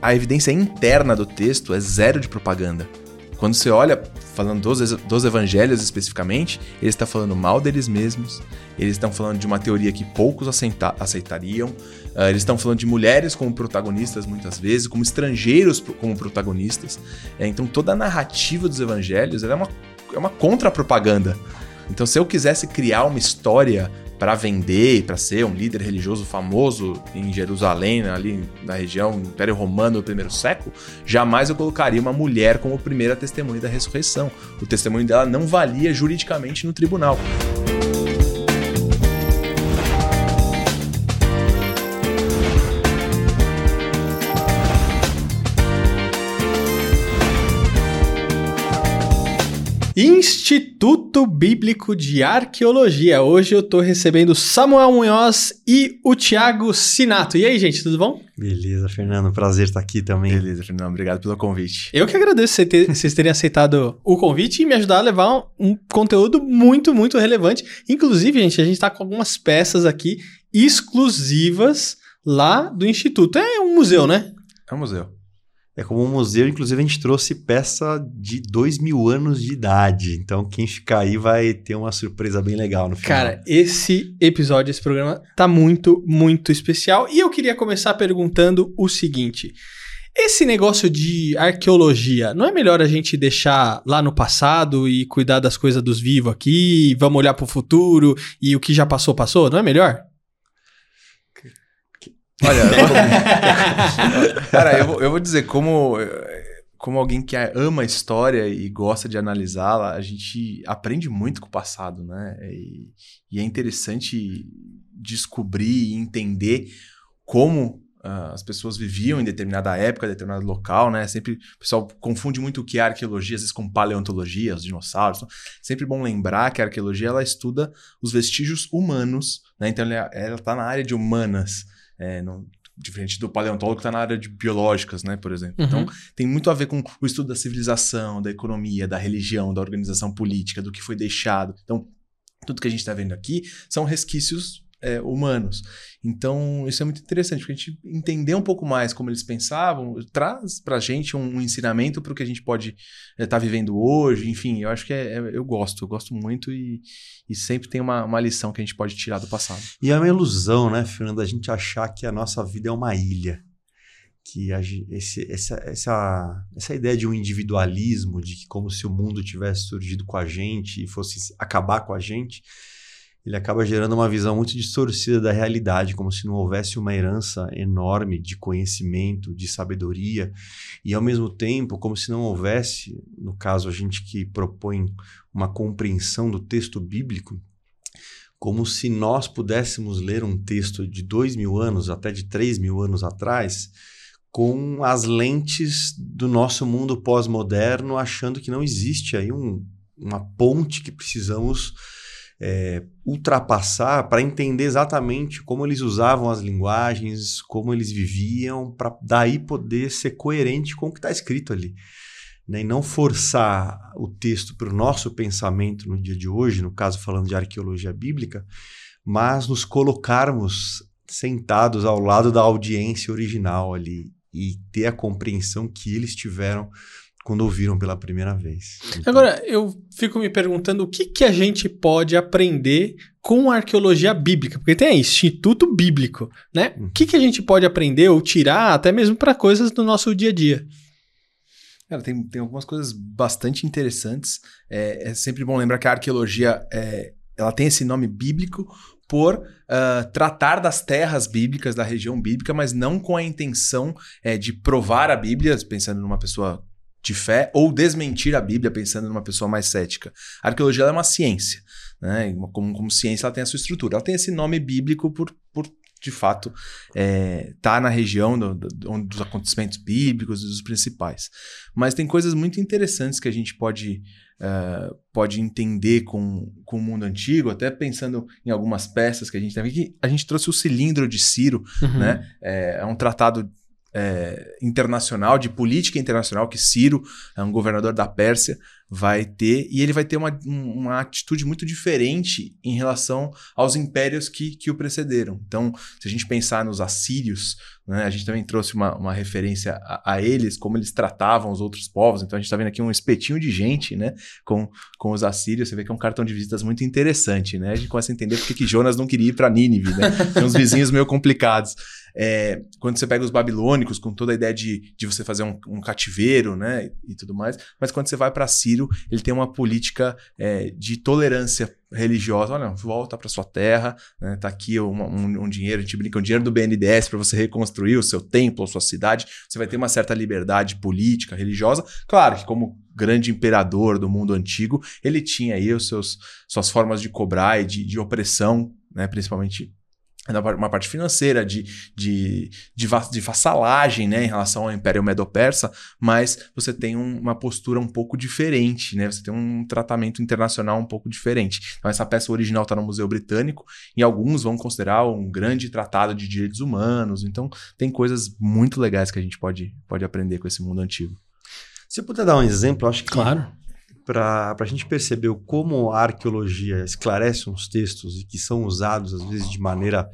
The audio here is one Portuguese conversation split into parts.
a evidência interna do texto é zero de propaganda. Quando você olha, falando dos, dos evangelhos especificamente, ele está falando mal deles mesmos, eles estão falando de uma teoria que poucos aceita, aceitariam, uh, eles estão falando de mulheres como protagonistas muitas vezes, como estrangeiros como protagonistas. É, então toda a narrativa dos evangelhos é uma, é uma contra-propaganda. Então se eu quisesse criar uma história para vender, para ser um líder religioso famoso em Jerusalém, ali na região Império Romano do primeiro século, jamais eu colocaria uma mulher como primeira testemunha da ressurreição. O testemunho dela não valia juridicamente no tribunal. Instituto Bíblico de Arqueologia. Hoje eu tô recebendo Samuel Munhoz e o Tiago Sinato. E aí, gente, tudo bom? Beleza, Fernando. Prazer estar aqui também. Beleza, Fernando. Obrigado pelo convite. Eu que agradeço vocês terem aceitado o convite e me ajudar a levar um, um conteúdo muito, muito relevante. Inclusive, gente, a gente tá com algumas peças aqui exclusivas lá do Instituto. É um museu, né? É um museu. É como um museu, inclusive a gente trouxe peça de dois mil anos de idade. Então, quem ficar aí vai ter uma surpresa bem legal no final. Cara, esse episódio, esse programa tá muito, muito especial. E eu queria começar perguntando o seguinte. Esse negócio de arqueologia, não é melhor a gente deixar lá no passado e cuidar das coisas dos vivos aqui, vamos olhar para o futuro e o que já passou, passou? Não é melhor? Olha, cara, eu vou, eu vou dizer, como, como alguém que ama a história e gosta de analisá-la, a gente aprende muito com o passado, né? E, e é interessante descobrir e entender como uh, as pessoas viviam em determinada época, determinado local, né? Sempre o pessoal confunde muito o que é arqueologia, às vezes com paleontologia, os dinossauros. Então, sempre bom lembrar que a arqueologia ela estuda os vestígios humanos, né? Então ela está na área de humanas. É, não, diferente do paleontólogo que está na área de biológicas, né, por exemplo. Então, uhum. Então, tem muito a ver com o estudo da civilização, da economia, da religião, da organização política, do que foi deixado. Então, tudo que a gente está vendo aqui são resquícios é, humanos. Então, isso é muito interessante, porque a gente entender um pouco mais como eles pensavam traz para a gente um, um ensinamento para o que a gente pode estar é, tá vivendo hoje. Enfim, eu acho que é, é, eu gosto, eu gosto muito e, e sempre tem uma, uma lição que a gente pode tirar do passado. E é uma ilusão, né, Fernando, a gente achar que a nossa vida é uma ilha. Que esse, essa, essa, essa ideia de um individualismo, de que como se o mundo tivesse surgido com a gente e fosse acabar com a gente ele acaba gerando uma visão muito distorcida da realidade, como se não houvesse uma herança enorme de conhecimento, de sabedoria, e ao mesmo tempo, como se não houvesse, no caso a gente que propõe uma compreensão do texto bíblico, como se nós pudéssemos ler um texto de dois mil anos, até de três mil anos atrás, com as lentes do nosso mundo pós-moderno, achando que não existe aí um, uma ponte que precisamos é, ultrapassar para entender exatamente como eles usavam as linguagens, como eles viviam, para daí poder ser coerente com o que está escrito ali. Né? E não forçar o texto para o nosso pensamento no dia de hoje, no caso falando de arqueologia bíblica, mas nos colocarmos sentados ao lado da audiência original ali e ter a compreensão que eles tiveram quando ouviram pela primeira vez. Então... Agora, eu fico me perguntando o que, que a gente pode aprender com a arqueologia bíblica, porque tem aí, Instituto Bíblico, né? Uhum. O que, que a gente pode aprender ou tirar até mesmo para coisas do nosso dia a dia? Cara, tem, tem algumas coisas bastante interessantes. É, é sempre bom lembrar que a arqueologia é, ela tem esse nome bíblico por uh, tratar das terras bíblicas, da região bíblica, mas não com a intenção é, de provar a Bíblia, pensando numa pessoa de fé ou desmentir a Bíblia pensando numa pessoa mais cética. A arqueologia é uma ciência, né? Como, como, ciência ela tem a sua estrutura. Ela tem esse nome bíblico por, por de fato é, tá na região do, do, dos acontecimentos bíblicos, dos principais. Mas tem coisas muito interessantes que a gente pode, uh, pode entender com, com o mundo antigo, até pensando em algumas peças que a gente tem aqui. A gente trouxe o cilindro de Ciro, uhum. né? É, é um tratado é, internacional, de política internacional, que Ciro, é um governador da Pérsia, vai ter, e ele vai ter uma, uma atitude muito diferente em relação aos impérios que, que o precederam. Então, se a gente pensar nos assírios, né, a gente também trouxe uma, uma referência a, a, eles, como eles tratavam os outros povos. Então, a gente está vendo aqui um espetinho de gente né, com, com os assírios. Você vê que é um cartão de visitas muito interessante. Né? A gente começa a entender porque que Jonas não queria ir para Nínive. Né? Tem uns vizinhos meio complicados. É, quando você pega os babilônicos, com toda a ideia de, de você fazer um, um cativeiro né, e, e, tudo mais, mas quando você vai para Sírio, ele tem uma política é, de tolerância religiosa. Olha, volta para sua terra, né, tá aqui um, um, um, dinheiro, a gente brinca, um dinheiro do BNDES para você reconstruir o seu templo, a sua cidade. Você vai ter uma certa liberdade política, religiosa. Claro que, como grande imperador do mundo antigo, ele tinha aí os seus, suas formas de cobrar e de, de opressão, né, principalmente uma parte financeira, de, de, de, de vassalagem né, em relação ao Império Medo-Persa, mas você tem um, uma postura um pouco diferente, né? Você tem um tratamento internacional um pouco diferente. Então, essa peça original está no Museu Britânico, e alguns vão considerar um grande tratado de direitos humanos. Então, tem coisas muito legais que a gente pode, pode aprender com esse mundo antigo. Se eu puder dar um exemplo, acho que claro para a gente perceber como a arqueologia esclarece uns textos e que são usados, às vezes, de maneira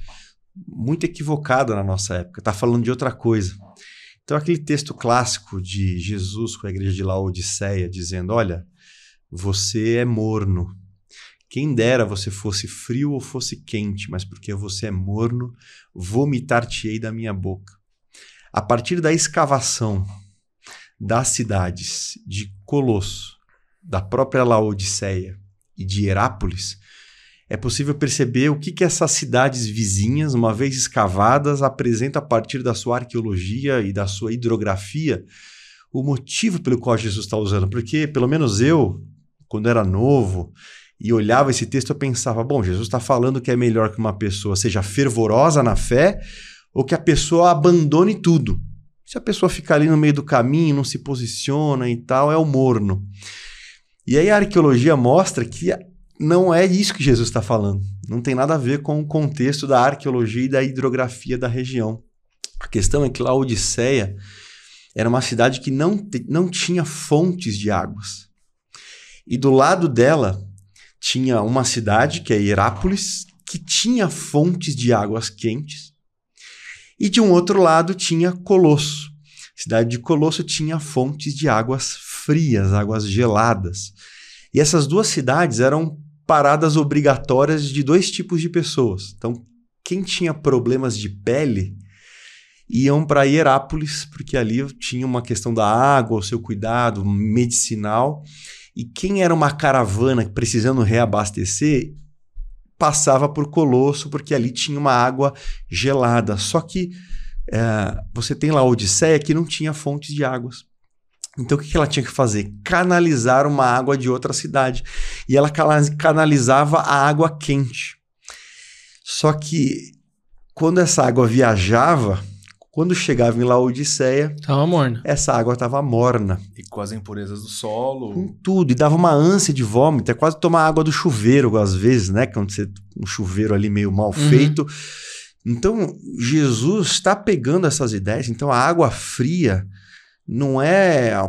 muito equivocada na nossa época. Está falando de outra coisa. Então, aquele texto clássico de Jesus com a igreja de Laodiceia, dizendo: Olha, você é morno. Quem dera você fosse frio ou fosse quente, mas porque você é morno, vomitar-te-ei da minha boca. A partir da escavação das cidades de Colosso, da própria Laodiceia e de Herápolis, é possível perceber o que, que essas cidades vizinhas, uma vez escavadas, apresentam a partir da sua arqueologia e da sua hidrografia, o motivo pelo qual Jesus está usando. Porque, pelo menos eu, quando era novo e olhava esse texto, eu pensava: bom, Jesus está falando que é melhor que uma pessoa seja fervorosa na fé ou que a pessoa abandone tudo. Se a pessoa ficar ali no meio do caminho, não se posiciona e tal, é o morno. E aí a arqueologia mostra que não é isso que Jesus está falando. Não tem nada a ver com o contexto da arqueologia e da hidrografia da região. A questão é que Laodiceia era uma cidade que não, não tinha fontes de águas. E do lado dela tinha uma cidade, que é Herápolis, que tinha fontes de águas quentes. E de um outro lado tinha Colosso. A cidade de Colosso tinha fontes de águas frias, águas geladas. E essas duas cidades eram paradas obrigatórias de dois tipos de pessoas. Então, quem tinha problemas de pele iam para Hierápolis, porque ali tinha uma questão da água, o seu cuidado medicinal. E quem era uma caravana precisando reabastecer, passava por Colosso, porque ali tinha uma água gelada. Só que é, você tem lá a Odisseia que não tinha fontes de águas. Então o que ela tinha que fazer? Canalizar uma água de outra cidade. E ela canalizava a água quente. Só que quando essa água viajava, quando chegava em Laodiceia, tava morna. Essa água estava morna. E com as impurezas do solo. Com tudo. E dava uma ânsia de vômito. É quase tomar água do chuveiro, às vezes, né? Quando você um chuveiro ali meio mal uhum. feito. Então, Jesus está pegando essas ideias. Então, a água fria não é a,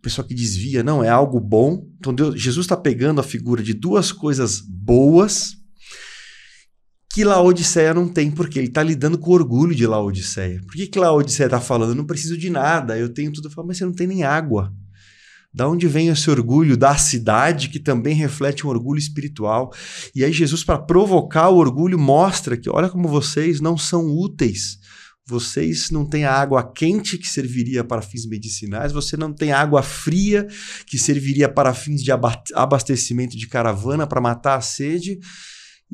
pessoa que desvia, não, é algo bom. Então Deus, Jesus está pegando a figura de duas coisas boas que Laodiceia não tem, porque ele está lidando com o orgulho de Laodiceia. Por que, que Laodiceia está falando? Eu não preciso de nada, eu tenho tudo. Falo, mas você não tem nem água. Da onde vem esse orgulho da cidade que também reflete um orgulho espiritual? E aí Jesus, para provocar o orgulho, mostra que olha como vocês não são úteis vocês não têm a água quente que serviria para fins medicinais, você não tem água fria que serviria para fins de abastecimento de caravana para matar a sede.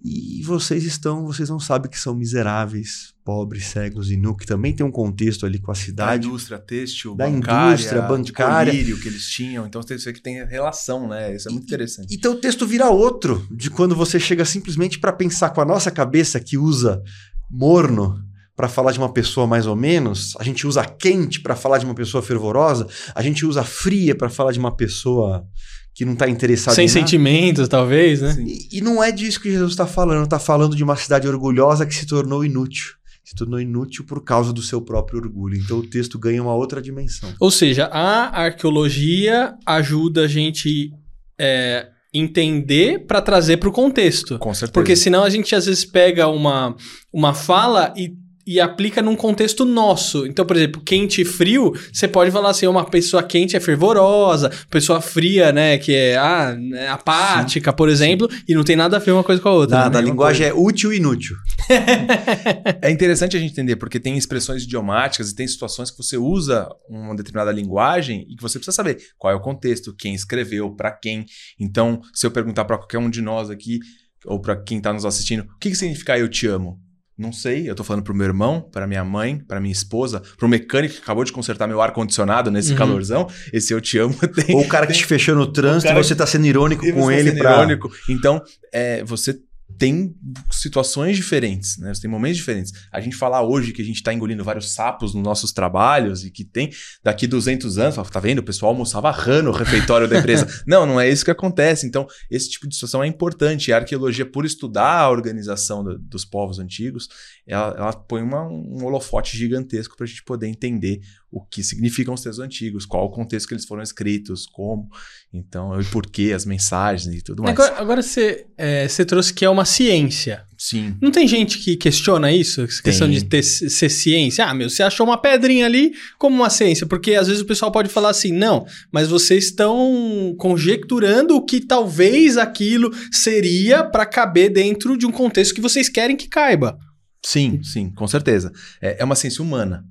E vocês estão, vocês não sabem que são miseráveis, pobres, cegos e nu, que também tem um contexto ali com a cidade. Da indústria têxtil, da bancária, indústria bancária. Do que eles tinham. Então você vê que tem relação, né? Isso é muito interessante. Então o texto vira outro, de quando você chega simplesmente para pensar com a nossa cabeça que usa morno para falar de uma pessoa mais ou menos, a gente usa quente para falar de uma pessoa fervorosa, a gente usa fria para falar de uma pessoa que não está interessada Sem sentimentos, talvez, né? E, e, não é disso que Jesus está falando. Está falando de uma cidade orgulhosa que se tornou inútil. se tornou inútil por causa do seu próprio orgulho. Então o texto ganha uma outra dimensão. Ou seja, a arqueologia ajuda a gente é, entender para trazer para o contexto. Com certeza. Porque senão a gente às vezes pega uma, uma fala e e aplica num contexto nosso. Então, por exemplo, quente e frio, você pode falar assim, uma pessoa quente é fervorosa, pessoa fria, né, que é ah, é apática, Sim. por exemplo, e não tem nada a ver uma coisa com a outra. Nada, né? a linguagem coisa. é útil e inútil. é interessante a gente entender, porque tem expressões idiomáticas e tem situações que você usa uma determinada linguagem e que você precisa saber qual é o contexto, quem escreveu, para quem. Então, se eu perguntar para qualquer um de nós aqui, ou para quem está nos assistindo, o que, que significa eu te amo? Não sei, eu tô falando pro meu irmão, pra minha mãe, pra minha esposa, pro mecânico que acabou de consertar meu ar-condicionado nesse uhum. calorzão. Esse eu te amo. Tem, Ou o cara que te fechou no trânsito e você tá sendo irônico com tá ele tá pra... irônico. Então, é, você tem situações diferentes, né? Você tem momentos diferentes. A gente falar hoje que a gente está engolindo vários sapos nos nossos trabalhos e que tem daqui 200 anos, tá vendo? O pessoal almoçava rano o refeitório da empresa. Não, não é isso que acontece. Então, esse tipo de situação é importante. A arqueologia, por estudar a organização do, dos povos antigos, ela, ela põe uma, um holofote gigantesco para a gente poder entender o que significam os textos antigos, qual o contexto que eles foram escritos, como, então, e por que, as mensagens e tudo mais. Agora, agora você, é, você trouxe que é uma ciência. Sim. Não tem gente que questiona isso? Essa questão de ter, ser ciência? Ah, meu, você achou uma pedrinha ali como uma ciência? Porque às vezes o pessoal pode falar assim, não, mas vocês estão conjecturando o que talvez aquilo seria para caber dentro de um contexto que vocês querem que caiba. Sim, sim, com certeza. É, é uma ciência humana.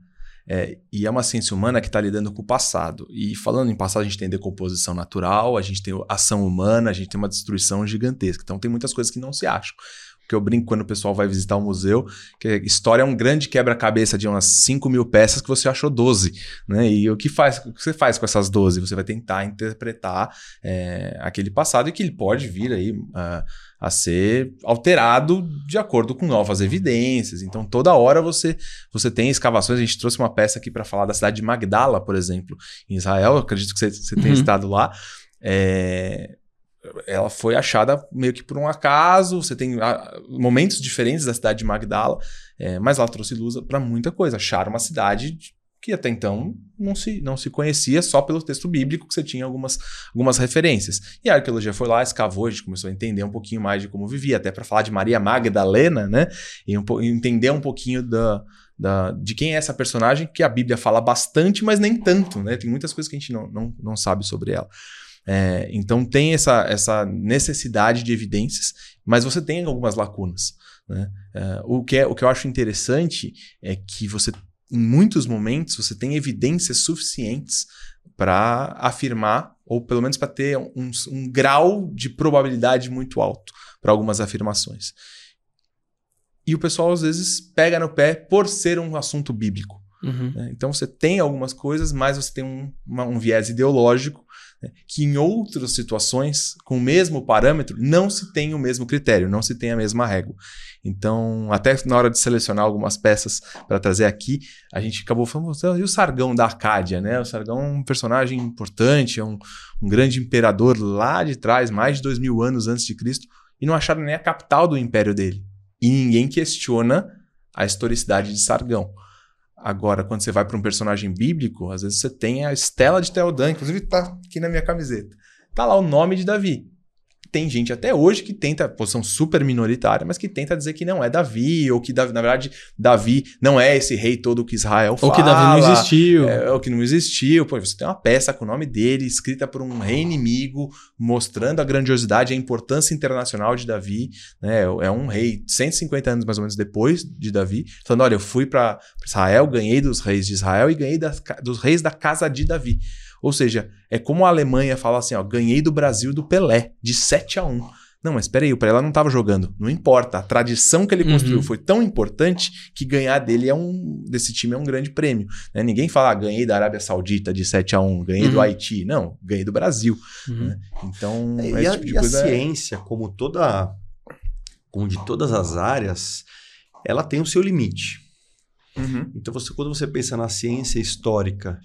É, e é uma ciência humana que está lidando com o passado. E falando em passado, a gente tem decomposição natural, a gente tem ação humana, a gente tem uma destruição gigantesca. Então tem muitas coisas que não se acham. O que eu brinco quando o pessoal vai visitar o museu, que a história é um grande quebra-cabeça de umas 5 mil peças que você achou 12. Né? E o que, faz, o que você faz com essas 12? Você vai tentar interpretar é, aquele passado e que ele pode vir aí. Uh, a ser alterado de acordo com novas evidências. Então, toda hora você, você tem escavações. A gente trouxe uma peça aqui para falar da cidade de Magdala, por exemplo, em Israel. Eu acredito que você, você tenha uhum. estado lá. É, ela foi achada meio que por um acaso. Você tem ah, momentos diferentes da cidade de Magdala, é, mas ela trouxe luz para muita coisa. Acharam uma cidade que até então não se, não se conhecia só pelo texto bíblico, que você tinha algumas, algumas referências. E a arqueologia foi lá, escavou, a gente começou a entender um pouquinho mais de como vivia, até para falar de Maria Magdalena, né? E um, entender um pouquinho da, da, de quem é essa personagem, que a Bíblia fala bastante, mas nem tanto, né? Tem muitas coisas que a gente não, não, não sabe sobre ela. É, então tem essa, essa necessidade de evidências, mas você tem algumas lacunas. Né? É, o, que é, o que eu acho interessante é que você em muitos momentos você tem evidências suficientes para afirmar, ou pelo menos para ter um, um, grau de probabilidade muito alto para algumas afirmações. E o pessoal às vezes pega no pé por ser um assunto bíblico. Uhum. Né? Então você tem algumas coisas, mas você tem um, uma, um viés ideológico? Que em outras situações, com o mesmo parâmetro, não se tem o mesmo critério, não se tem a mesma régua. Então, até na hora de selecionar algumas peças para trazer aqui, a gente acabou falando, e o Sargão da Acádia, né? O Sargão é um personagem importante, é um, um grande imperador lá de trás, mais de dois mil anos antes de Cristo, e não acharam nem a capital do império dele. E ninguém questiona a historicidade de Sargão. Agora, quando você vai para um personagem bíblico, às vezes você tem a Estela de Teodan, inclusive está aqui na minha camiseta. Tá lá o nome de Davi tem gente até hoje que tenta, posição super minoritária, mas que tenta dizer que não é Davi, ou que, na verdade, Davi não é esse rei todo que Israel fala. Ou que Davi não existiu. É, ou que não existiu. Pô, você tem uma peça com o nome dele, escrita por um rei inimigo, mostrando a grandiosidade e a importância internacional de Davi. Né? É um rei 150 anos mais ou menos depois de Davi, falando: olha, eu fui para Israel, ganhei dos reis de Israel e ganhei das, dos reis da casa de Davi. Ou seja, é como a Alemanha fala assim, ó, ganhei do Brasil do Pelé, de 7 a 1. Não, mas espera aí, o Pelé não estava jogando. Não importa. A tradição que ele construiu uhum. foi tão importante que ganhar dele é um desse time é um grande prêmio. Né? Ninguém fala, ah, ganhei da Arábia Saudita de 7 a 1, ganhei uhum. do Haiti. Não, ganhei do Brasil. Uhum. Né? Então, é, e, a, tipo e a, ciência, é... como toda, como de todas as áreas, ela tem o seu limite. Uhum. Então, você, quando você pensa na ciência histórica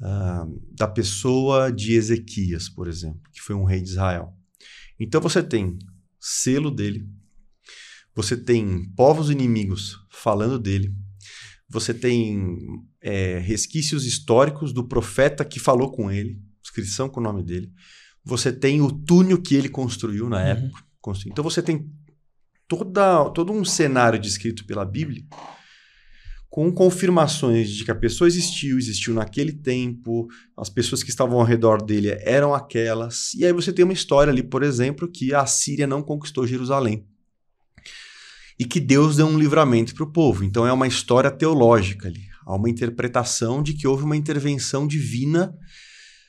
uh, da pessoa de Ezequias, por exemplo, que foi um rei de Israel. Então você tem selo dele, você tem povos inimigos falando dele, você tem é, resquícios históricos do profeta que falou com ele, inscrição com o nome dele, você tem o túnel que ele construiu na Uhum. época. Então você tem toda, todo um cenário descrito pela Bíblia com confirmações de que a pessoa existiu, existiu naquele tempo, as pessoas que estavam ao redor dele eram aquelas. E aí você tem uma história ali, por exemplo, que a Síria não conquistou Jerusalém. E que Deus deu um livramento para o povo. Então é uma história teológica ali. Há uma interpretação de que houve uma intervenção divina.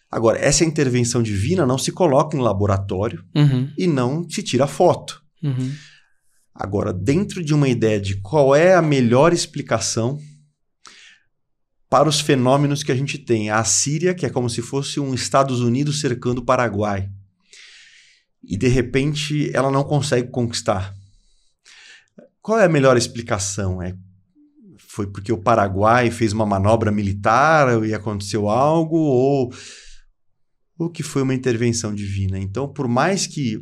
Agora, essa intervenção divina não se coloca em laboratório Uhum, e não se tira foto. uhum, Agora, dentro de uma ideia de qual é a melhor explicação para os fenômenos que a gente tem, a Síria, que é como se fosse um Estados Unidos cercando o Paraguai, e de repente ela não consegue conquistar. Qual é a melhor explicação? É foi porque o Paraguai fez uma manobra militar e aconteceu algo ou ou que foi uma intervenção divina? Então, por mais que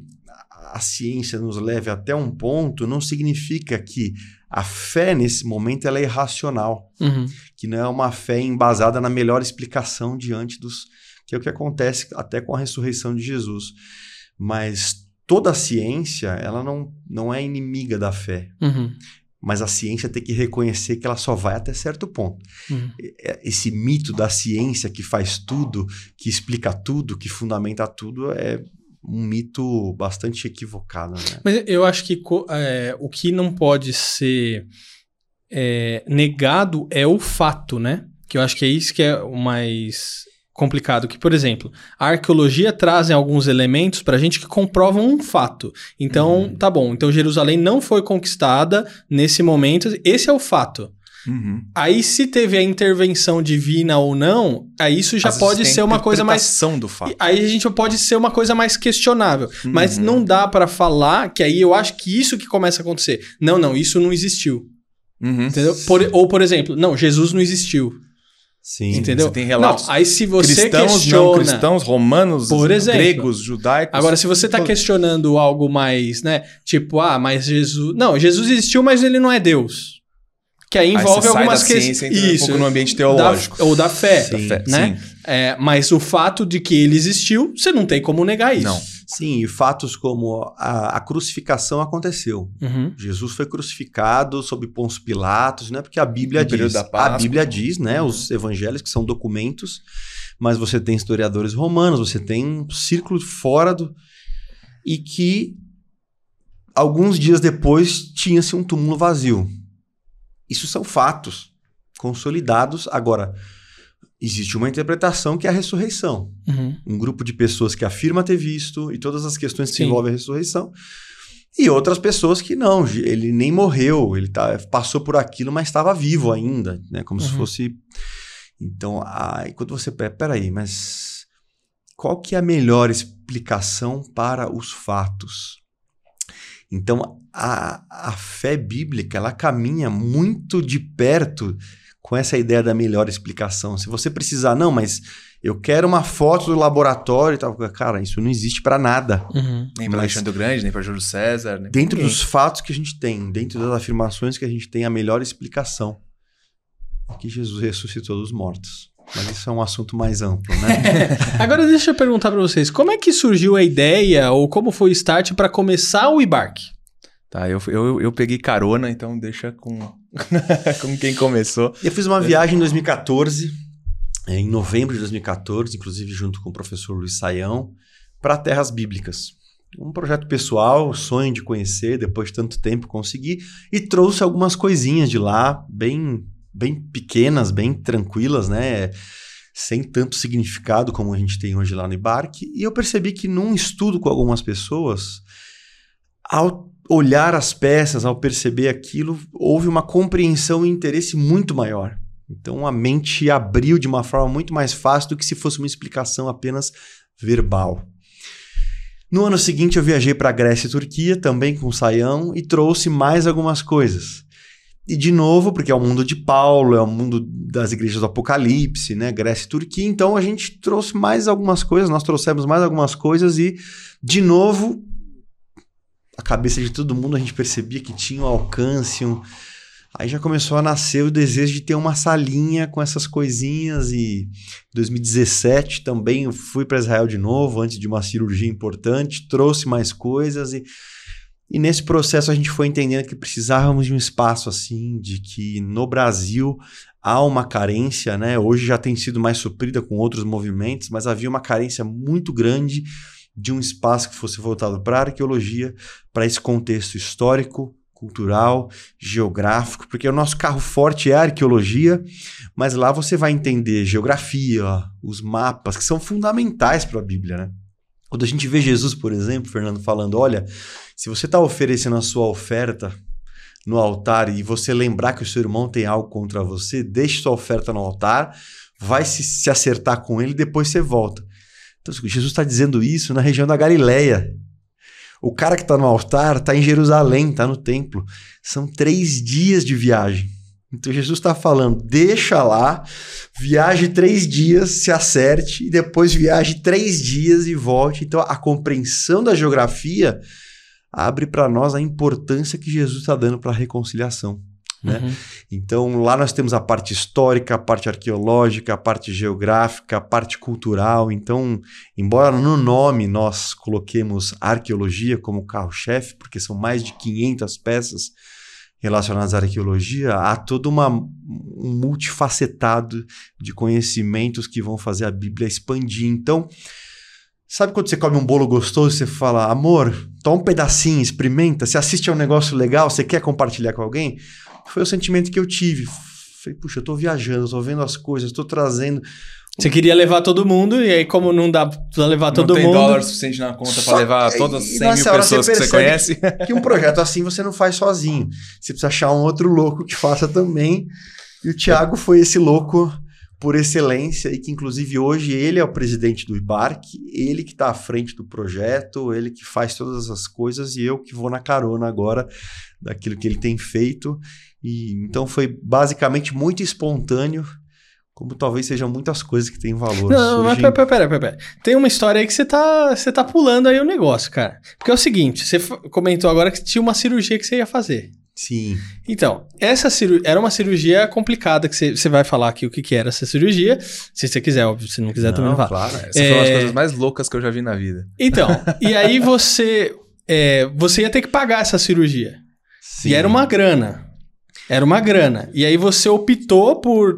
a ciência nos leve até um ponto, não significa que a fé nesse momento ela é irracional, uhum. que não é uma fé embasada na melhor explicação diante dos que é o que acontece até com a ressurreição de Jesus. Mas toda a ciência, ela não, não é inimiga da fé, Uhum. mas a ciência tem que reconhecer que ela só vai até certo ponto. Uhum. É- Esse mito da ciência que faz tudo, que explica tudo, que fundamenta tudo, é um mito bastante equivocado. Né? Mas eu acho que é, o que não pode ser é, negado é o fato, né? Que eu acho que é isso que é o mais complicado. Que, por exemplo, a arqueologia traz alguns elementos pra gente que comprovam um fato. Então, Uhum. tá bom. Então, Jerusalém não foi conquistada nesse momento. Esse é o fato. Uhum. Aí, se teve a intervenção divina ou não, aí isso já Às pode ser uma coisa mais do fato. Aí a gente pode ser uma coisa mais questionável. Mas Uhum. não dá pra falar que aí eu acho que isso que começa a acontecer. Não, não, isso não existiu. Uhum. Entendeu? Por- ou, por exemplo, não, Jesus não existiu. Sim. entendeu? Você tem relatos Não, aí se você cristãos, não questiona. cristãos, romanos, exemplo. gregos, judaicos. Agora, se você tá questionando algo mais, né? Tipo, ah, mas Jesus. Não, Jesus existiu, mas ele não é Deus. Que aí Aí envolve você sai algumas da questões. entra um pouco no ambiente teológico. Da- ou da fé. Sim. Fé, né? sim. É, mas o fato de que ele existiu, você não tem como negar isso. Não. Sim, e fatos como a, a crucificação aconteceu. Uhum. Jesus foi crucificado sob Pôncio Pilatos, né? Porque a Bíblia No período diz. da Páscoa. a Bíblia diz, né? Uhum. Os evangelhos que são documentos, mas você tem historiadores romanos, você tem um círculo fora do e que alguns dias depois tinha-se um túmulo vazio. Isso são fatos consolidados. Agora, existe uma interpretação que é a ressurreição Uhum. um grupo de pessoas que afirma ter visto e todas as questões que Sim. envolvem a ressurreição. E outras pessoas que não, ele nem morreu, ele tá, passou por aquilo, mas estava vivo ainda, né? Como se Uhum. fosse. Então, aí quando você pera, peraí, mas qual que é a melhor explicação para os fatos? Então, a, a fé bíblica, ela caminha muito de perto com essa ideia da melhor explicação. Se você precisar, não, mas eu quero uma foto do laboratório e tal. Cara, isso não existe para nada. Uhum. Nem para Alexandre o Grande, nem para Júlio César. Dentro dos fatos que a gente tem, dentro das afirmações que a gente tem, a melhor explicação é que Jesus ressuscitou dos mortos. Mas isso é um assunto mais amplo, né? Agora deixa eu perguntar pra vocês, como é que surgiu a ideia ou como foi o start pra começar o Ibark? Tá, eu, eu, eu peguei carona, então deixa com, com quem começou. Eu fiz uma viagem em 2014, eh, em novembro de 2014, inclusive junto com o professor Luiz Saião, para Terras Bíblicas. Um projeto pessoal, sonho de conhecer, depois de tanto tempo consegui, e trouxe algumas coisinhas de lá, bem, bem pequenas, bem tranquilas, né? Sem tanto significado como a gente tem hoje lá no Ibarque. E eu percebi que num estudo com algumas pessoas, ao olhar as peças, ao perceber aquilo, houve uma compreensão e interesse muito maior. Então a mente abriu de uma forma muito mais fácil do que se fosse uma explicação apenas verbal. No ano seguinte eu viajei para Grécia e Turquia, também com o Saião, e trouxe mais algumas coisas. E de novo, porque é o mundo de Paulo, é o mundo das igrejas do Apocalipse, né? Grécia e Turquia, então a gente trouxe mais algumas coisas, nós trouxemos mais algumas coisas e, de novo, a cabeça de todo mundo, a gente percebia que tinha um alcance, um... Aí já começou a nascer o desejo de ter uma salinha com essas coisinhas e 2017 também fui para Israel de novo antes de uma cirurgia importante, trouxe mais coisas e e nesse processo a gente foi entendendo que precisávamos de um espaço assim, de que no Brasil há uma carência, né? Hoje já tem sido mais suprida com outros movimentos, mas havia uma carência muito grande de um espaço que fosse voltado para a arqueologia, para esse contexto histórico, cultural, geográfico, porque o nosso carro forte é a arqueologia, mas lá você vai entender geografia, os mapas, que são fundamentais para a Bíblia, né? Quando a gente vê Jesus, por exemplo, Fernando, falando: olha, se você está oferecendo a sua oferta no altar e você lembrar que o seu irmão tem algo contra você, deixe sua oferta no altar, vai se, se acertar com ele depois você volta. Então, Jesus está dizendo isso na região da Galileia. O cara que está no altar está em Jerusalém, está no templo. São três dias de viagem. Então Jesus está falando, deixa lá, viaje três dias, se acerte, e depois viaje três dias e volte. Então a compreensão da geografia abre para nós a importância que Jesus está dando para a reconciliação. Né? Uhum. Então lá nós temos a parte histórica, a parte arqueológica, a parte geográfica, a parte cultural. Então, embora no nome nós coloquemos arqueologia como carro-chefe, porque são mais de 500 peças relacionadas à arqueologia, há todo uma, um multifacetado de conhecimentos que vão fazer a Bíblia expandir. Então, sabe quando você come um bolo gostoso e você fala, amor, toma um pedacinho, experimenta, você assiste a um negócio legal, você quer compartilhar com alguém? Foi o sentimento que eu tive. Falei, puxa, eu estou viajando, estou vendo as coisas, estou trazendo. Você queria levar todo mundo, e aí, como não dá pra levar não todo tem mundo. dólar suficiente na conta para levar todas as 100 mil pessoas que você conhece. Que um projeto assim você não faz sozinho. Você precisa achar um outro louco que faça também. E o Thiago foi esse louco por excelência e que, inclusive, hoje ele é o presidente do IBARC, ele que está à frente do projeto, ele que faz todas as coisas e eu que vou na carona agora daquilo que ele tem feito. E então foi basicamente muito espontâneo, como talvez sejam muitas coisas que têm valor. Não, mas pera, pera, pera, pera. Tem uma história aí que você tá, você tá pulando aí o negócio, cara. Porque é o seguinte, você comentou agora que tinha uma cirurgia que você ia fazer. Sim. Então, essa era uma cirurgia complicada que você, vai falar aqui o que, que era essa cirurgia. Se você quiser, óbvio. Se não quiser, não, também não. Claro, essa é... foi uma das coisas mais loucas que eu já vi na vida. Então, e aí você, é, você ia ter que pagar essa cirurgia. Sim. E era uma grana. Era uma grana. E aí você optou por,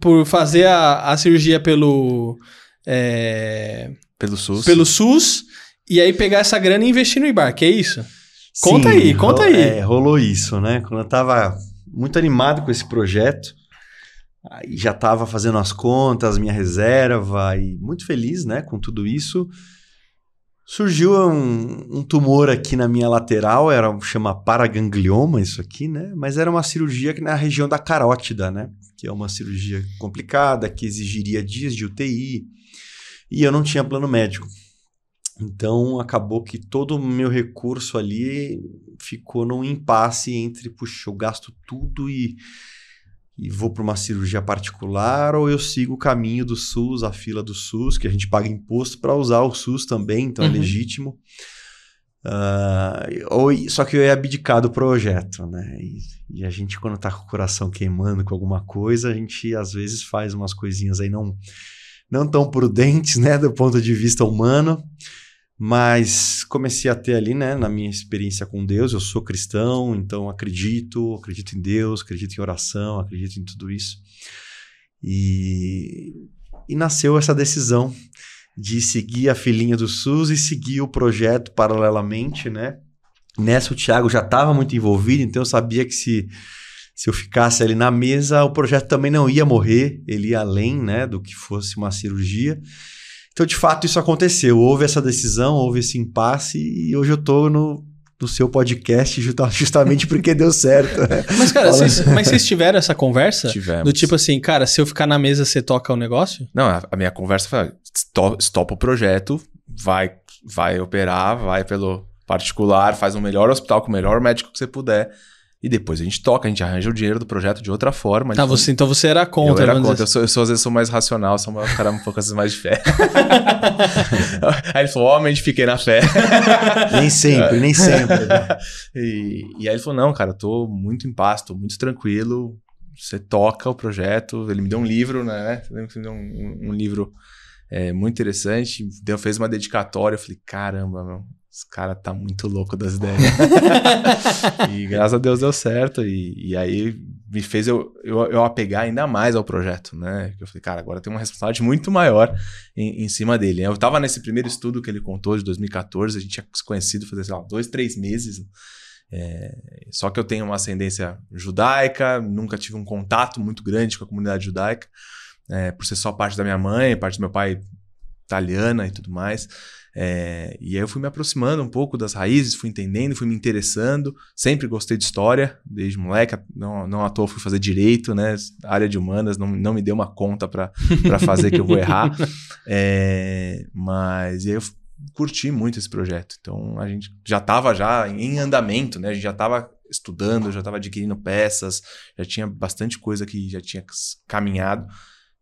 por fazer a, a cirurgia pelo. É, pelo SUS. Pelo SUS. E aí pegar essa grana e investir no embarque, é isso? Conta Sim, aí, conta aí. É, rolou isso, né? Quando eu tava muito animado com esse projeto, aí já tava fazendo as contas, minha reserva, e muito feliz, né, com tudo isso. Surgiu um, um, tumor aqui na minha lateral, era chama paraganglioma isso aqui, né? Mas era uma cirurgia que na região da carótida, né? Que é uma cirurgia complicada, que exigiria dias de UTI. E eu não tinha plano médico. Então acabou que todo o meu recurso ali ficou num impasse entre, puxa, eu gasto tudo e, e vou para uma cirurgia particular ou eu sigo o caminho do SUS, a fila do SUS, que a gente paga imposto para usar o SUS também, então é uhum. é legítimo. Uh, ou, só que eu ia abdicar do projeto, né? E, e, a gente, quando tá com o coração queimando com alguma coisa, a gente às vezes faz umas coisinhas aí não, não tão prudentes, né? Do ponto de vista humano. Mas comecei a ter ali, né, na minha experiência com Deus, eu sou cristão, então acredito, acredito em Deus, acredito em oração, acredito em tudo isso. E, e nasceu essa decisão de seguir a filhinha do SUS e seguir o projeto paralelamente, né? Nessa o Thiago já estava muito envolvido, então eu sabia que se, se eu ficasse ali na mesa, o projeto também não ia morrer, ele ia além, né, do que fosse uma cirurgia. Então, de fato, isso aconteceu. Houve essa decisão, houve esse impasse e hoje eu estou no, no seu podcast justamente porque deu certo. Mas, cara, vocês, mas vocês tiveram essa conversa? Tivemos. Do tipo assim, cara, se eu ficar na mesa, você toca o negócio? Não, a, a minha conversa foi: stop, o projeto, vai, vai operar, vai pelo particular, faz o melhor hospital com o melhor médico que você puder. E depois a gente toca, a gente arranja o dinheiro do projeto de outra forma. Tá, você, então você era contra. Eu era contra. Eu sou, eu sou, às vezes, sou mais racional, sou um cara um pouco, às vezes, mais de fé. aí ele falou, homem, fiquei na fé. Nem sempre, nem sempre. e, e aí ele falou, não, cara, eu tô muito em paz, tô muito tranquilo. Você toca o projeto. Ele me deu um livro, né? Você lembra que você me deu um, um livro é, muito interessante. Deu, fez uma dedicatória. Eu falei, caramba, meu, esse cara tá muito louco das ideias. e graças a Deus deu certo. E, e aí me fez eu, eu, eu, apegar ainda mais ao projeto, né? Eu falei, cara, agora tem uma responsabilidade muito maior em, em cima dele. Eu tava nesse primeiro estudo que ele contou de 2014, a gente tinha se conhecido fazer, sei lá, dois, três meses. É, só que eu tenho uma ascendência judaica, nunca tive um contato muito grande com a comunidade judaica, é, por ser só parte da minha mãe, parte do meu pai italiana e tudo mais. É, e aí eu fui me aproximando um pouco das raízes, fui entendendo, fui me interessando. Sempre gostei de história, desde moleque. Não, não à toa fui fazer direito, né? A área de humanas não, não me deu uma conta para fazer que eu vou errar. É, mas e aí eu curti muito esse projeto. Então a gente já estava já em andamento, né? A gente já estava estudando, já estava adquirindo peças, já tinha bastante coisa que já tinha caminhado.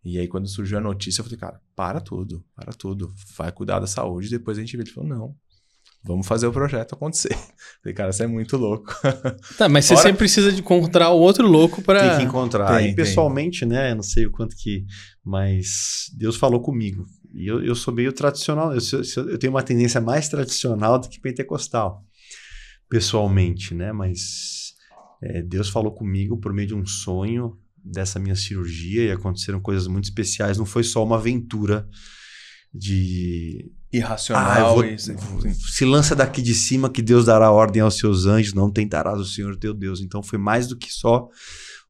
E aí, quando surgiu a notícia, eu falei, cara, para tudo, para tudo, vai cuidar da saúde. Depois a gente vê. Ele falou, não, vamos fazer o projeto acontecer. Falei, cara, você é muito louco. Tá, mas você Ora... sempre precisa de encontrar o outro louco para. Tem que encontrar. Tem, e pessoalmente, tem. né? Não sei o quanto que. Mas Deus falou comigo. E eu, eu sou meio tradicional. Eu, eu tenho uma tendência mais tradicional do que pentecostal, pessoalmente, né? Mas é, Deus falou comigo por meio de um sonho dessa minha cirurgia e aconteceram coisas muito especiais. Não foi só uma aventura de irracional. Ah, vou, e... Se lança daqui de cima que Deus dará ordem aos seus anjos, não tentarás o Senhor teu Deus. Então foi mais do que só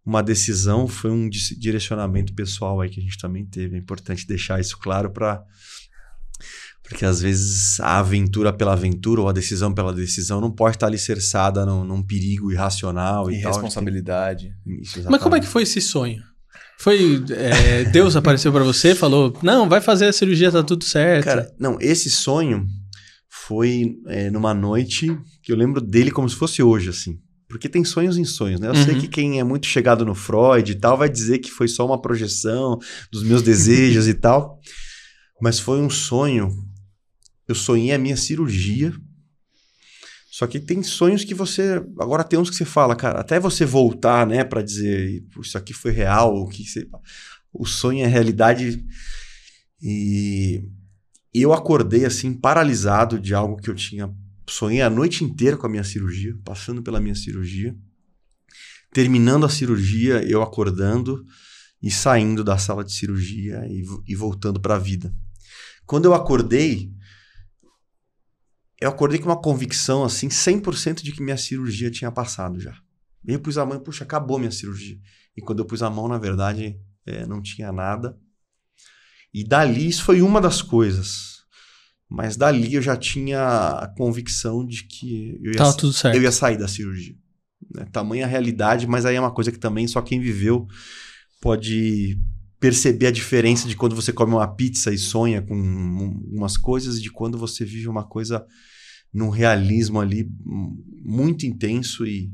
uma decisão, foi um direcionamento pessoal aí que a gente também teve. É importante deixar isso claro para porque às vezes a aventura pela aventura ou a decisão pela decisão não pode estar alicerçada num, num perigo irracional e, e tal. responsabilidade. Mas como é que foi esse sonho? Foi é, Deus apareceu para você, falou, não, vai fazer a cirurgia, tá tudo certo. Cara, não, esse sonho foi é, numa noite que eu lembro dele como se fosse hoje, assim. Porque tem sonhos em sonhos, né? Eu uhum. sei que quem é muito chegado no Freud e tal vai dizer que foi só uma projeção dos meus desejos e tal. Mas foi um sonho eu sonhei a minha cirurgia. Só que tem sonhos que você. Agora tem uns que você fala, cara, até você voltar, né, para dizer isso aqui foi real, o que você, o sonho é realidade. E eu acordei assim, paralisado de algo que eu tinha. Sonhei a noite inteira com a minha cirurgia, passando pela minha cirurgia. Terminando a cirurgia, eu acordando e saindo da sala de cirurgia e, e voltando para a vida. Quando eu acordei, eu acordei com uma convicção, assim, 100% de que minha cirurgia tinha passado já. E eu pus a mão e, puxa, acabou minha cirurgia. E quando eu pus a mão, na verdade, é, não tinha nada. E dali, isso foi uma das coisas. Mas dali eu já tinha a convicção de que eu ia, tudo certo. Eu ia sair da cirurgia. Né? Tamanha realidade, mas aí é uma coisa que também só quem viveu pode perceber a diferença de quando você come uma pizza e sonha com umas coisas de quando você vive uma coisa num realismo ali muito intenso e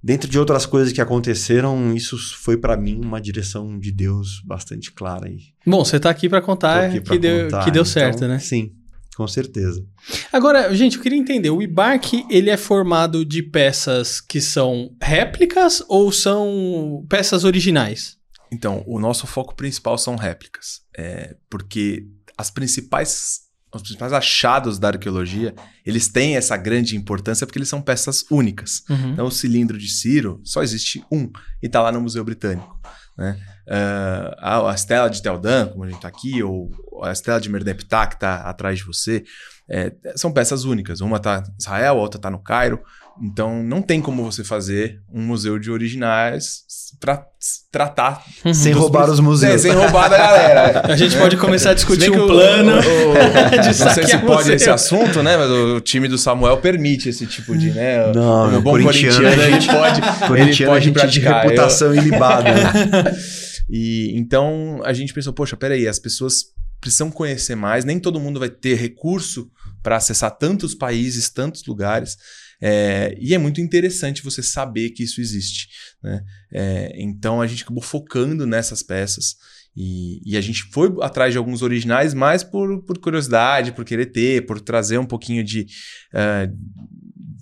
dentro de outras coisas que aconteceram, isso foi para mim uma direção de Deus bastante clara aí. Bom, você tá aqui para contar aqui que, deu, que deu certo, então, né? Sim. Com certeza. Agora, gente, eu queria entender, o Ibark, ele é formado de peças que são réplicas ou são peças originais? Então, o nosso foco principal são réplicas, é, porque as principais os principais achados da arqueologia, eles têm essa grande importância porque eles são peças únicas. Uhum. Então, o cilindro de Ciro só existe um e está lá no Museu Britânico. Né? Uh, a, a, estela de Teldan, como a gente está aqui, ou a estela de Merdeptah, que está atrás de você, é, são peças únicas. Uma está em Israel, a outra está no Cairo. Então, não tem como você fazer um museu de originais para tratar. Uhum. Sem roubar os museus. É, sem roubar da galera. a gente pode começar a discutir um plano. O, o, não sei se pode museu. esse assunto, né? Mas o time do Samuel permite esse tipo de. Né, não, o bom corintiano, corintiano a gente pode. corintiano ele pode a gente praticar. de reputação Eu... ilibada. e então a gente pensou, poxa, peraí, as pessoas precisam conhecer mais, nem todo mundo vai ter recurso para acessar tantos países, tantos lugares. É, e é muito interessante você saber que isso existe. Né? É, então a gente acabou focando nessas peças. E, e, a gente foi atrás de alguns originais mais por, por curiosidade, por querer ter, por trazer um pouquinho de, uh,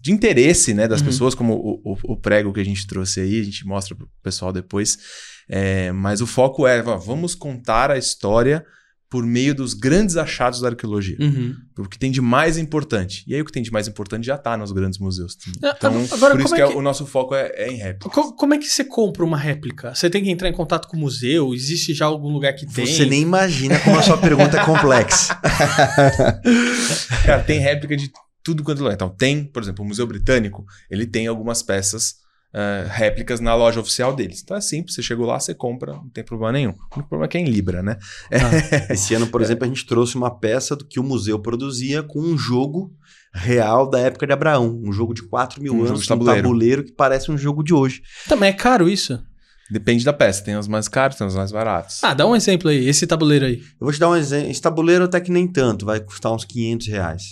de interesse né, das uhum. pessoas, como o, o, o, prego que a gente trouxe aí, a gente mostra para o pessoal depois. É, mas o foco é, vamos contar a história por meio dos grandes achados da arqueologia. Uhum. O que tem de mais importante. E aí o que tem de mais importante já está nos grandes museus. Ah, então, Agora, por isso que, é que, o nosso foco é, é em réplica. Como é que você compra uma réplica? Você tem que entrar em contato com o museu? Existe já algum lugar que tem? Você nem imagina como a sua pergunta é complexa. Cara, tem réplica de tudo quanto é. Então, tem, por exemplo, o Museu Britânico, ele tem algumas peças uh, réplicas na loja oficial deles. Então é simples, você chegou lá, você compra, não tem problema nenhum. O único problema é que é em Libra, né? Ah, esse ano, por exemplo, a gente trouxe uma peça do que o museu produzia com um jogo real da época de Abraão. Um jogo de 4 mil um anos, tabuleiro. um tabuleiro que parece um jogo de hoje. Também é caro isso? Depende da peça. Tem os mais caros, tem os mais baratos. Ah, dá um exemplo aí. Esse tabuleiro aí. Eu vou te dar um exemplo. Esse tabuleiro até que nem tanto. Vai custar uns 500 reais.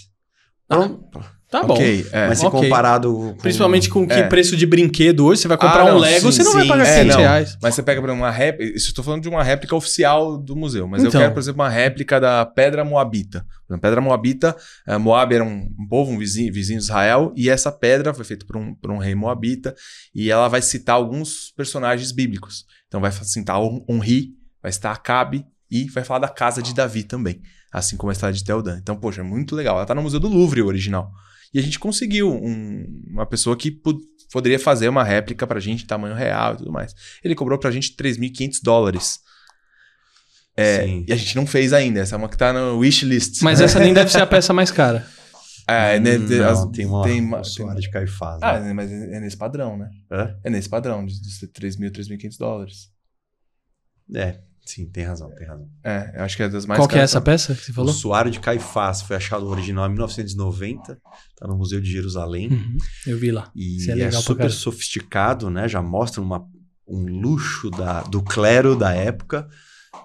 Ah. Tá bom. é. Mas se okay. comparado com... Principalmente com que é. preço de brinquedo hoje, você vai comprar ah, não, um Lego, sim, você não sim. vai pagar 500 é, reais. Mas você pega para uma réplica... Isso eu tô falando de uma réplica oficial do museu. Mas então. eu quero, por exemplo, uma réplica da Pedra Moabita. A Pedra Moabita, uh, Moab era um, povo, um vizinho, vizinho de Israel, e essa pedra foi feita por um, por um rei Moabita, e ela vai citar alguns personagens bíblicos. Então vai citar Onri, vai citar Acabe, e vai falar da casa de Davi também. Assim como a história de Teldan. Então, poxa, é muito legal. Ela tá no Museu do Louvre, o original. E a gente conseguiu um, uma pessoa que poderia fazer uma réplica pra gente, tamanho real e tudo mais. Ele cobrou pra gente 3.500 dólares. É, e a gente não fez ainda. Essa é uma que tá no wishlist. Mas essa nem deve ser a peça mais cara. É, né, não, as, tem uma, tem uma tem... de Caifás. Ah, né? mas é nesse padrão, né? É? É nesse padrão, de, de 3.000, 3.500 dólares. É, Sim, tem razão, tem razão. É, eu acho que é das mais Qual que é essa peça que você falou? O Suário de Caifás foi achado original em 1990, tá no Museu de Jerusalém. Uhum, eu vi lá. E é, é super sofisticado, né? Já mostra uma, um luxo da, do clero da época.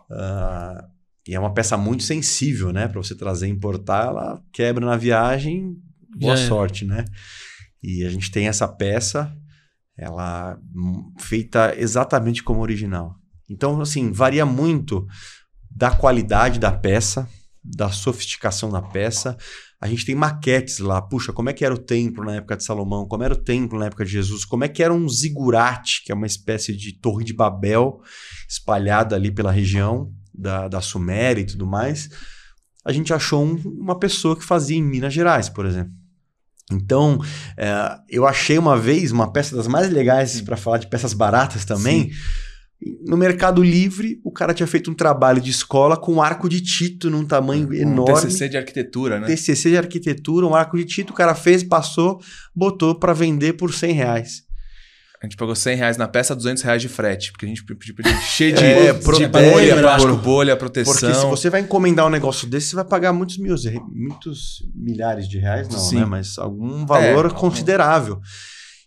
Uh, e é uma peça muito sensível, né? Para você trazer e importar, ela quebra na viagem, boa Já sorte, é. né? E a gente tem essa peça, ela feita exatamente como original. Então, assim, varia muito da qualidade da peça, da sofisticação da peça. A gente tem maquetes lá. Puxa, como é que era o templo na época de Salomão? Como era o templo na época de Jesus? Como é que era um zigurate, que é uma espécie de torre de Babel espalhada ali pela região da, da Suméria e tudo mais? A gente achou um, uma pessoa que fazia em Minas Gerais, por exemplo. Então, é, eu achei uma vez uma peça das mais legais para falar de peças baratas também. Sim no Mercado Livre, o cara tinha feito um trabalho de escola com um arco de Tito num tamanho um enorme. TCC de arquitetura, né? TCC de arquitetura, um arco de Tito, o cara fez, passou, botou para vender por 100 reais. A gente pagou 100 reais na peça, 200 reais de frete, porque a gente pediu cheio de, é, de é, bolha, plástico, bolha, proteção. Porque se você vai encomendar um negócio desse, você vai pagar muitos mil, muitos milhares de reais, não, Sim. né? Mas algum valor é, considerável.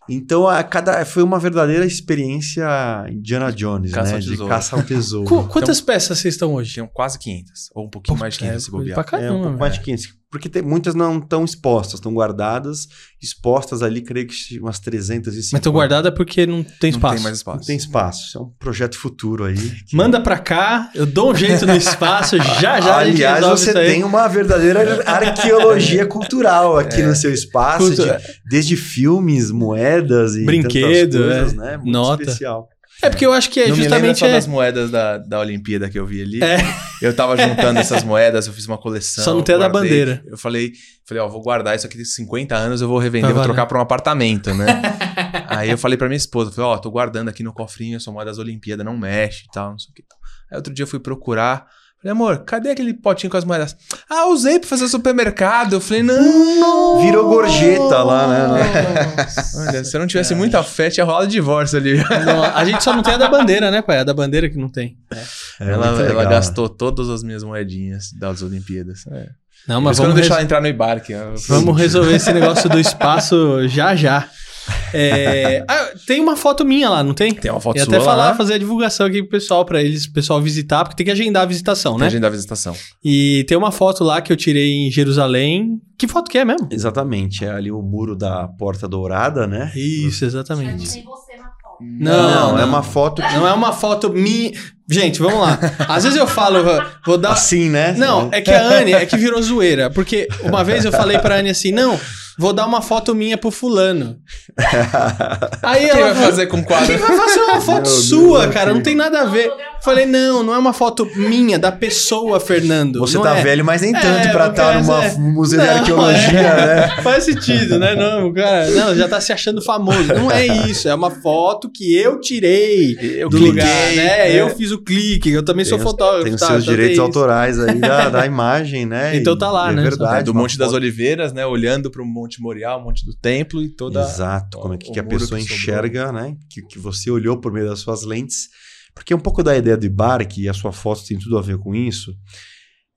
Então, a cada foi uma verdadeira experiência Indiana Jones, caça né? De caça ao tesouro. Qu quantas então, peças vocês estão hoje? Tem quase 500. Ou um pouquinho Pô, mais de 500 é, se bobear. Pra caramba, é, um pouco mais de 500. Porque tem, muitas não estão expostas, estão guardadas, expostas ali, creio que umas 350. Mas estão guardadas porque não tem espaço. Não tem mais espaço. Não tem espaço. Isso é um projeto futuro aí. Que... Manda para cá, eu dou um jeito no espaço, já já Aliás, você tem uma verdadeira arqueologia cultural aqui é. no seu espaço, de, desde filmes, moedas e brinquedo, coisas, é. né? Muito Nota. especial. É porque eu acho que é não justamente. Me é... das moedas da, da Olimpíada que eu vi ali. É. Eu tava juntando essas moedas, eu fiz uma coleção. Só não tem a da bandeira. Eu falei, falei, ó, vou guardar isso aqui de 50 anos, eu vou revender, vou trocar para um apartamento, né? Aí eu falei para minha esposa, falei, ó, tô guardando aqui no cofrinho essa moeda das Olimpíadas, não mexe e tal, não sei o que. Aí outro dia eu fui procurar. Falei, amor, cadê aquele potinho com as moedas? Ah, usei pra fazer supermercado. Eu falei, não. Virou gorjeta lá, né? Olha, se eu não tivesse muita fé, tinha rolado divórcio ali. Não, a gente só não tem a da bandeira, né, pai? A da bandeira que não tem. É. É ela, ela gastou todas as minhas moedinhas das Olimpíadas. É. Não, mas vamos deixar ela entrar no embarque. Vamos resolver esse negócio do espaço já já. É, ah, tem uma foto minha lá, não tem? Tem uma foto E sua até falar, lá. fazer a divulgação aqui pro pessoal, pra eles, pro pessoal visitar, porque tem que agendar a visitação, Tem né? agenda da visitação. E tem uma foto lá que eu tirei em Jerusalém. Que foto que é mesmo? Exatamente, é ali o muro da Porta Dourada, né? Isso, Já exatamente. tem você na foto. Não, é não. uma foto que... Não é uma foto minha. Gente, vamos lá. Às vezes eu falo, vou- vou dar. assim, né? Não, é que a Anne é que virou zoeira. Porque uma vez eu falei pra Anne assim: não, vou dar uma foto minha pro fulano. Aí Quem ela vai fazer com quadro? Quem vai fazer uma foto Meu Deus, sua, meu cara? filho. Não tem nada a ver. Falei, não, não é uma foto minha, da pessoa, Fernando. Você não tá é. velho, mas nem tanto É, pra eu estar numa dizer- museu de arqueologia, é. né? Faz sentido, né? Não, cara, não, já tá se achando famoso. Não é isso, é uma foto que eu tirei Eu do cliquei, lugar, né? né? Eu fiz o clique, eu também sou Tem os- fotógrafo. Tem os tá? seus Então direitos autorais aí da, da imagem, né? Então tá lá, é né? verdade. É, do Monte das Oliveiras, né? Olhando pro Monte Morial, Monte do Templo e toda. Exato, como é que, que a pessoa que sobrou. enxerga, né? Que, que você olhou por meio das suas lentes. Porque um pouco da ideia do Ibark, e a sua foto tem tudo a ver com isso,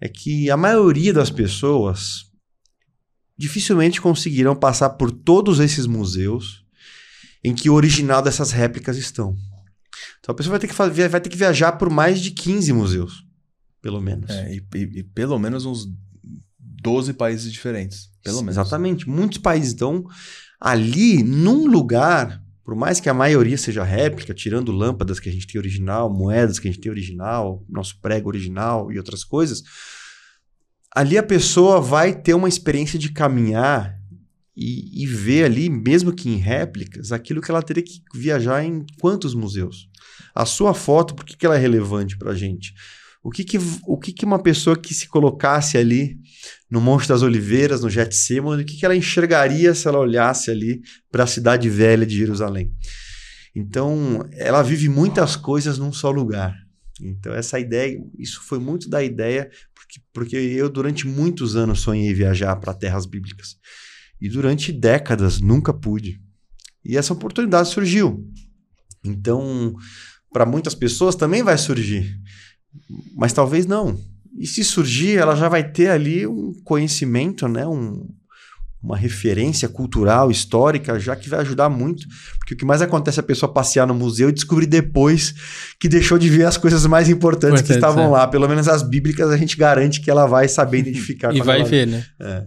é que a maioria das pessoas dificilmente conseguirão passar por todos esses museus em que o original dessas réplicas estão. Então a pessoa vai ter que, fa- vai ter que viajar por mais de 15 museus, pelo menos. É, e, e- e pelo menos uns 12 países diferentes. Pelo menos. Exatamente. Muitos países. Então, ali, num lugar, por mais que a maioria seja réplica, tirando lâmpadas que a gente tem original, moedas que a gente tem original, nosso prego original e outras coisas, ali a pessoa vai ter uma experiência de caminhar e, e ver ali, mesmo que em réplicas, aquilo que ela teria que viajar em quantos museus. A sua foto, por que, que ela é relevante para a gente? O que que, o que que uma pessoa que se colocasse ali no Monte das Oliveiras, no Getsemane, o que, que ela enxergaria se ela olhasse ali para a cidade velha de Jerusalém? Então, ela vive muitas coisas num só lugar. Então, essa ideia, isso foi muito da ideia, porque, porque eu, durante muitos anos, sonhei viajar para terras bíblicas. E durante décadas nunca pude. E essa oportunidade surgiu. Então, para muitas pessoas também vai surgir. Mas talvez não. E se surgir, ela já vai ter ali um conhecimento, né? Um, uma referência cultural, histórica, já que vai ajudar muito. Porque o que mais acontece é a pessoa passear no museu e descobrir depois que deixou de ver as coisas mais importantes que Importantes, estavam é. lá. Pelo menos as bíblicas a gente garante que ela vai saber identificar. E vai ver, né? É.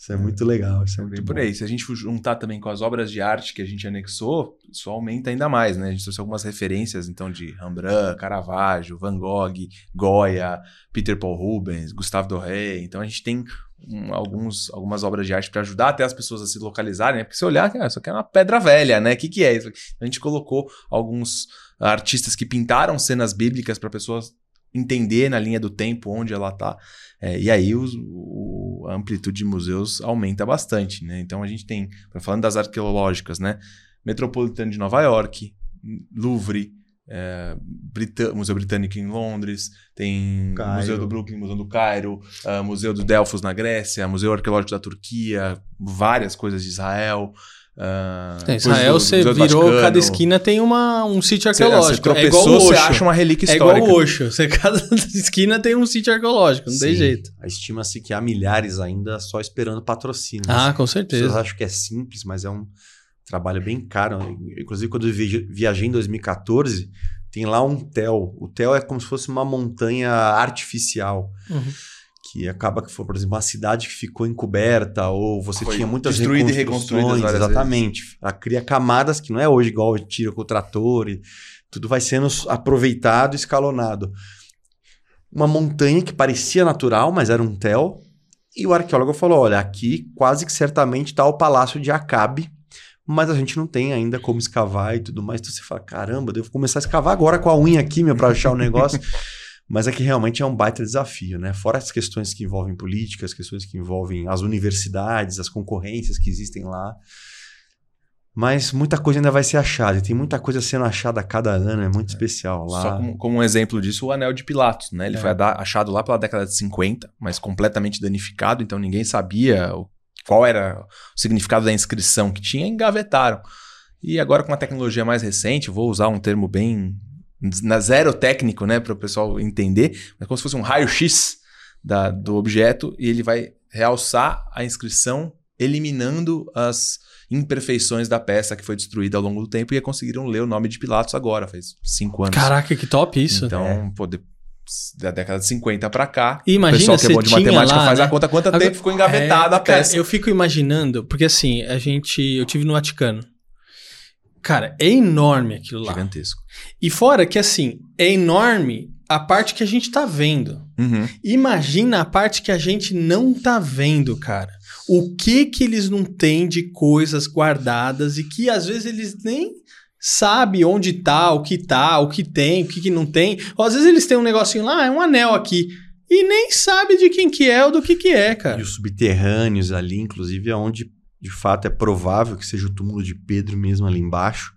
Isso é muito legal. Isso é muito por bom. aí. Se a gente juntar também com as obras de arte que a gente anexou, isso aumenta ainda mais, né? A gente trouxe algumas referências, então, de Rembrandt, Caravaggio, Van Gogh, Goya, Peter Paul Rubens, Gustave Doré. Então, a gente tem um, alguns, algumas obras de arte para ajudar até as pessoas a se localizarem, né? Porque se olhar, cara, isso aqui é uma pedra velha, né? O que, que é isso? A gente colocou alguns artistas que pintaram cenas bíblicas para pessoas entender na linha do tempo onde ela tá. É, e aí os- o, a amplitude de museus aumenta bastante, né? Então a gente tem, falando das arqueológicas, né? Metropolitano de Nova York, Louvre, é, Brita- Museu Britânico em Londres, tem Cairo. Museu do Brooklyn, Museu do Cairo, ah, Museu do Delfos na Grécia, Museu Arqueológico da Turquia, várias coisas de Israel. Ah, Em coisas Israel, do- você virou, Vaticano. cada esquina tem uma, um sítio Você, você arqueológico. é igual tropeçou, o você Osho. acha uma relíquia É igual histórica. o Osho. Você, cada esquina tem um sítio arqueológico, não tem Sim. jeito. Estima-se que há milhares ainda só esperando patrocínio. Ah, com certeza. acham que é simples, mas é um trabalho bem caro. Inclusive, quando eu vi- viajei em 2014, tem lá um TEL. O TEL é como se fosse uma montanha artificial. Uhum. Que acaba que foi, por exemplo, uma cidade que ficou encoberta, ou você Foi tinha muitas destruída e reconstruções, reconstruída várias Exatamente. Ela cria camadas que não é hoje igual tira com o trator. E tudo vai sendo aproveitado, escalonado. Uma montanha que parecia natural, mas era um TEL. E o arqueólogo falou: olha, aqui quase que certamente está o palácio de Acabe, mas a gente não tem ainda como escavar e tudo mais. Então você fala: caramba, devo começar a escavar agora com a unha aqui, meu, para achar o negócio. Mas é que realmente é um baita desafio, né? Fora as questões que envolvem política, as questões que envolvem as universidades, as concorrências que existem lá. Mas muita coisa ainda vai ser achada. E tem muita coisa sendo achada a cada ano, é muito especial lá. Só como, como um exemplo disso, o anel de Pilatos, né? Ele É. foi achado lá pela década de 50, mas completamente danificado, então ninguém sabia o- qual era o significado da inscrição que tinha, engavetaram. E agora com a tecnologia mais recente, vou usar um termo bem na zero técnico, né, para o pessoal entender, mas como se fosse um raio-x da- do objeto e ele vai realçar a inscrição eliminando as imperfeições da peça que foi destruída ao longo do tempo e conseguiram ler o nome de Pilatos agora, faz cinco anos. Caraca, que top isso. Então, É. pô, de- da década de 50 pra cá, E imagina, o pessoal que é você bom de tinha matemática lá, faz né? a conta quanto Agora- tempo ficou engavetada É, a peça. Cara, eu fico imaginando, porque assim, a gente. Eu tive no Vaticano. Cara, é enorme aquilo lá. Gigantesco. E fora que, assim, é enorme a parte que a gente tá vendo. Uhum. Imagina a parte que a gente não tá vendo, cara. O que que eles não têm de coisas guardadas e que às vezes eles nem sabem onde tá, o que tá, o que tem, o que, que não tem. Ou às vezes eles têm um negocinho lá, é um anel aqui. E nem sabe de quem que é ou do que que é, E cara. os subterrâneos ali, inclusive, é onde de fato é provável que seja o túmulo de Pedro mesmo ali embaixo.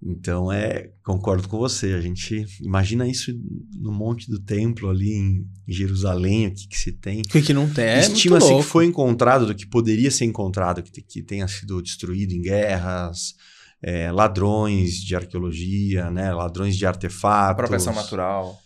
Então, é, concordo com você. A gente imagina isso no monte do templo ali em Jerusalém, o que, que se tem. O que que não tem. É Estima-se que foi encontrado do que poderia ser encontrado, que, que tenha sido destruído em guerras, é, ladrões de arqueologia, né, ladrões de artefatos. Apropriação natural.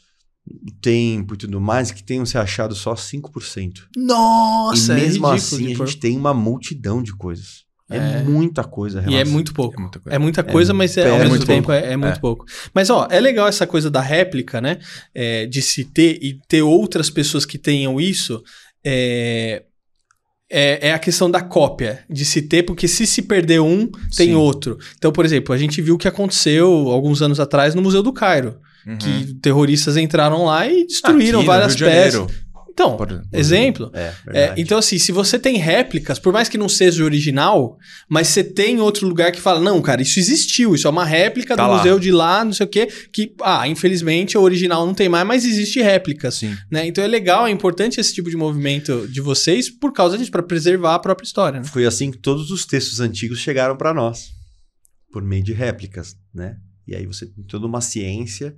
O tempo e tudo mais, que tenham se achado só 5%. Nossa, e é mesmo ridículo assim, a pôr. gente tem uma multidão de coisas. É, É. muita coisa. E é muito pouco. É muita coisa. É muita coisa, mas é, é ao mesmo muito tempo é, é muito É. pouco. Mas, ó, é legal essa coisa da réplica, né? É, de se ter e ter outras pessoas que tenham isso. É, é, é a questão da cópia, de se ter, porque se se perder um, tem Sim. outro. Então, por exemplo, a gente viu o que aconteceu alguns anos atrás no Museu do Cairo. Uhum. Que terroristas entraram lá e destruíram Aqui várias peças. Então, por- por exemplo. É, É, então, assim, se você tem réplicas, por mais que não seja o original, mas você tem outro lugar que fala, não, cara, isso existiu, isso é uma réplica Tá do lá. museu de lá, não sei o quê, que, ah, infelizmente o original não tem mais, mas existe réplicas, Sim. né? Então é legal, é importante esse tipo de movimento de vocês por causa disso, para preservar a própria história, né? Foi assim que todos os textos antigos chegaram para nós, por meio de réplicas, né? E aí você tem toda uma ciência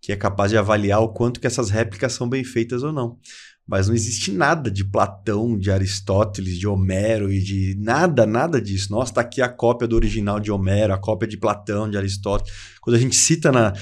que é capaz de avaliar o quanto que essas réplicas são bem feitas ou não. Mas não existe nada de Platão, de Aristóteles, de Homero e de nada, nada disso. Nossa, tá aqui a cópia do original de Homero, a cópia de Platão, de Aristóteles. Quando a gente cita na,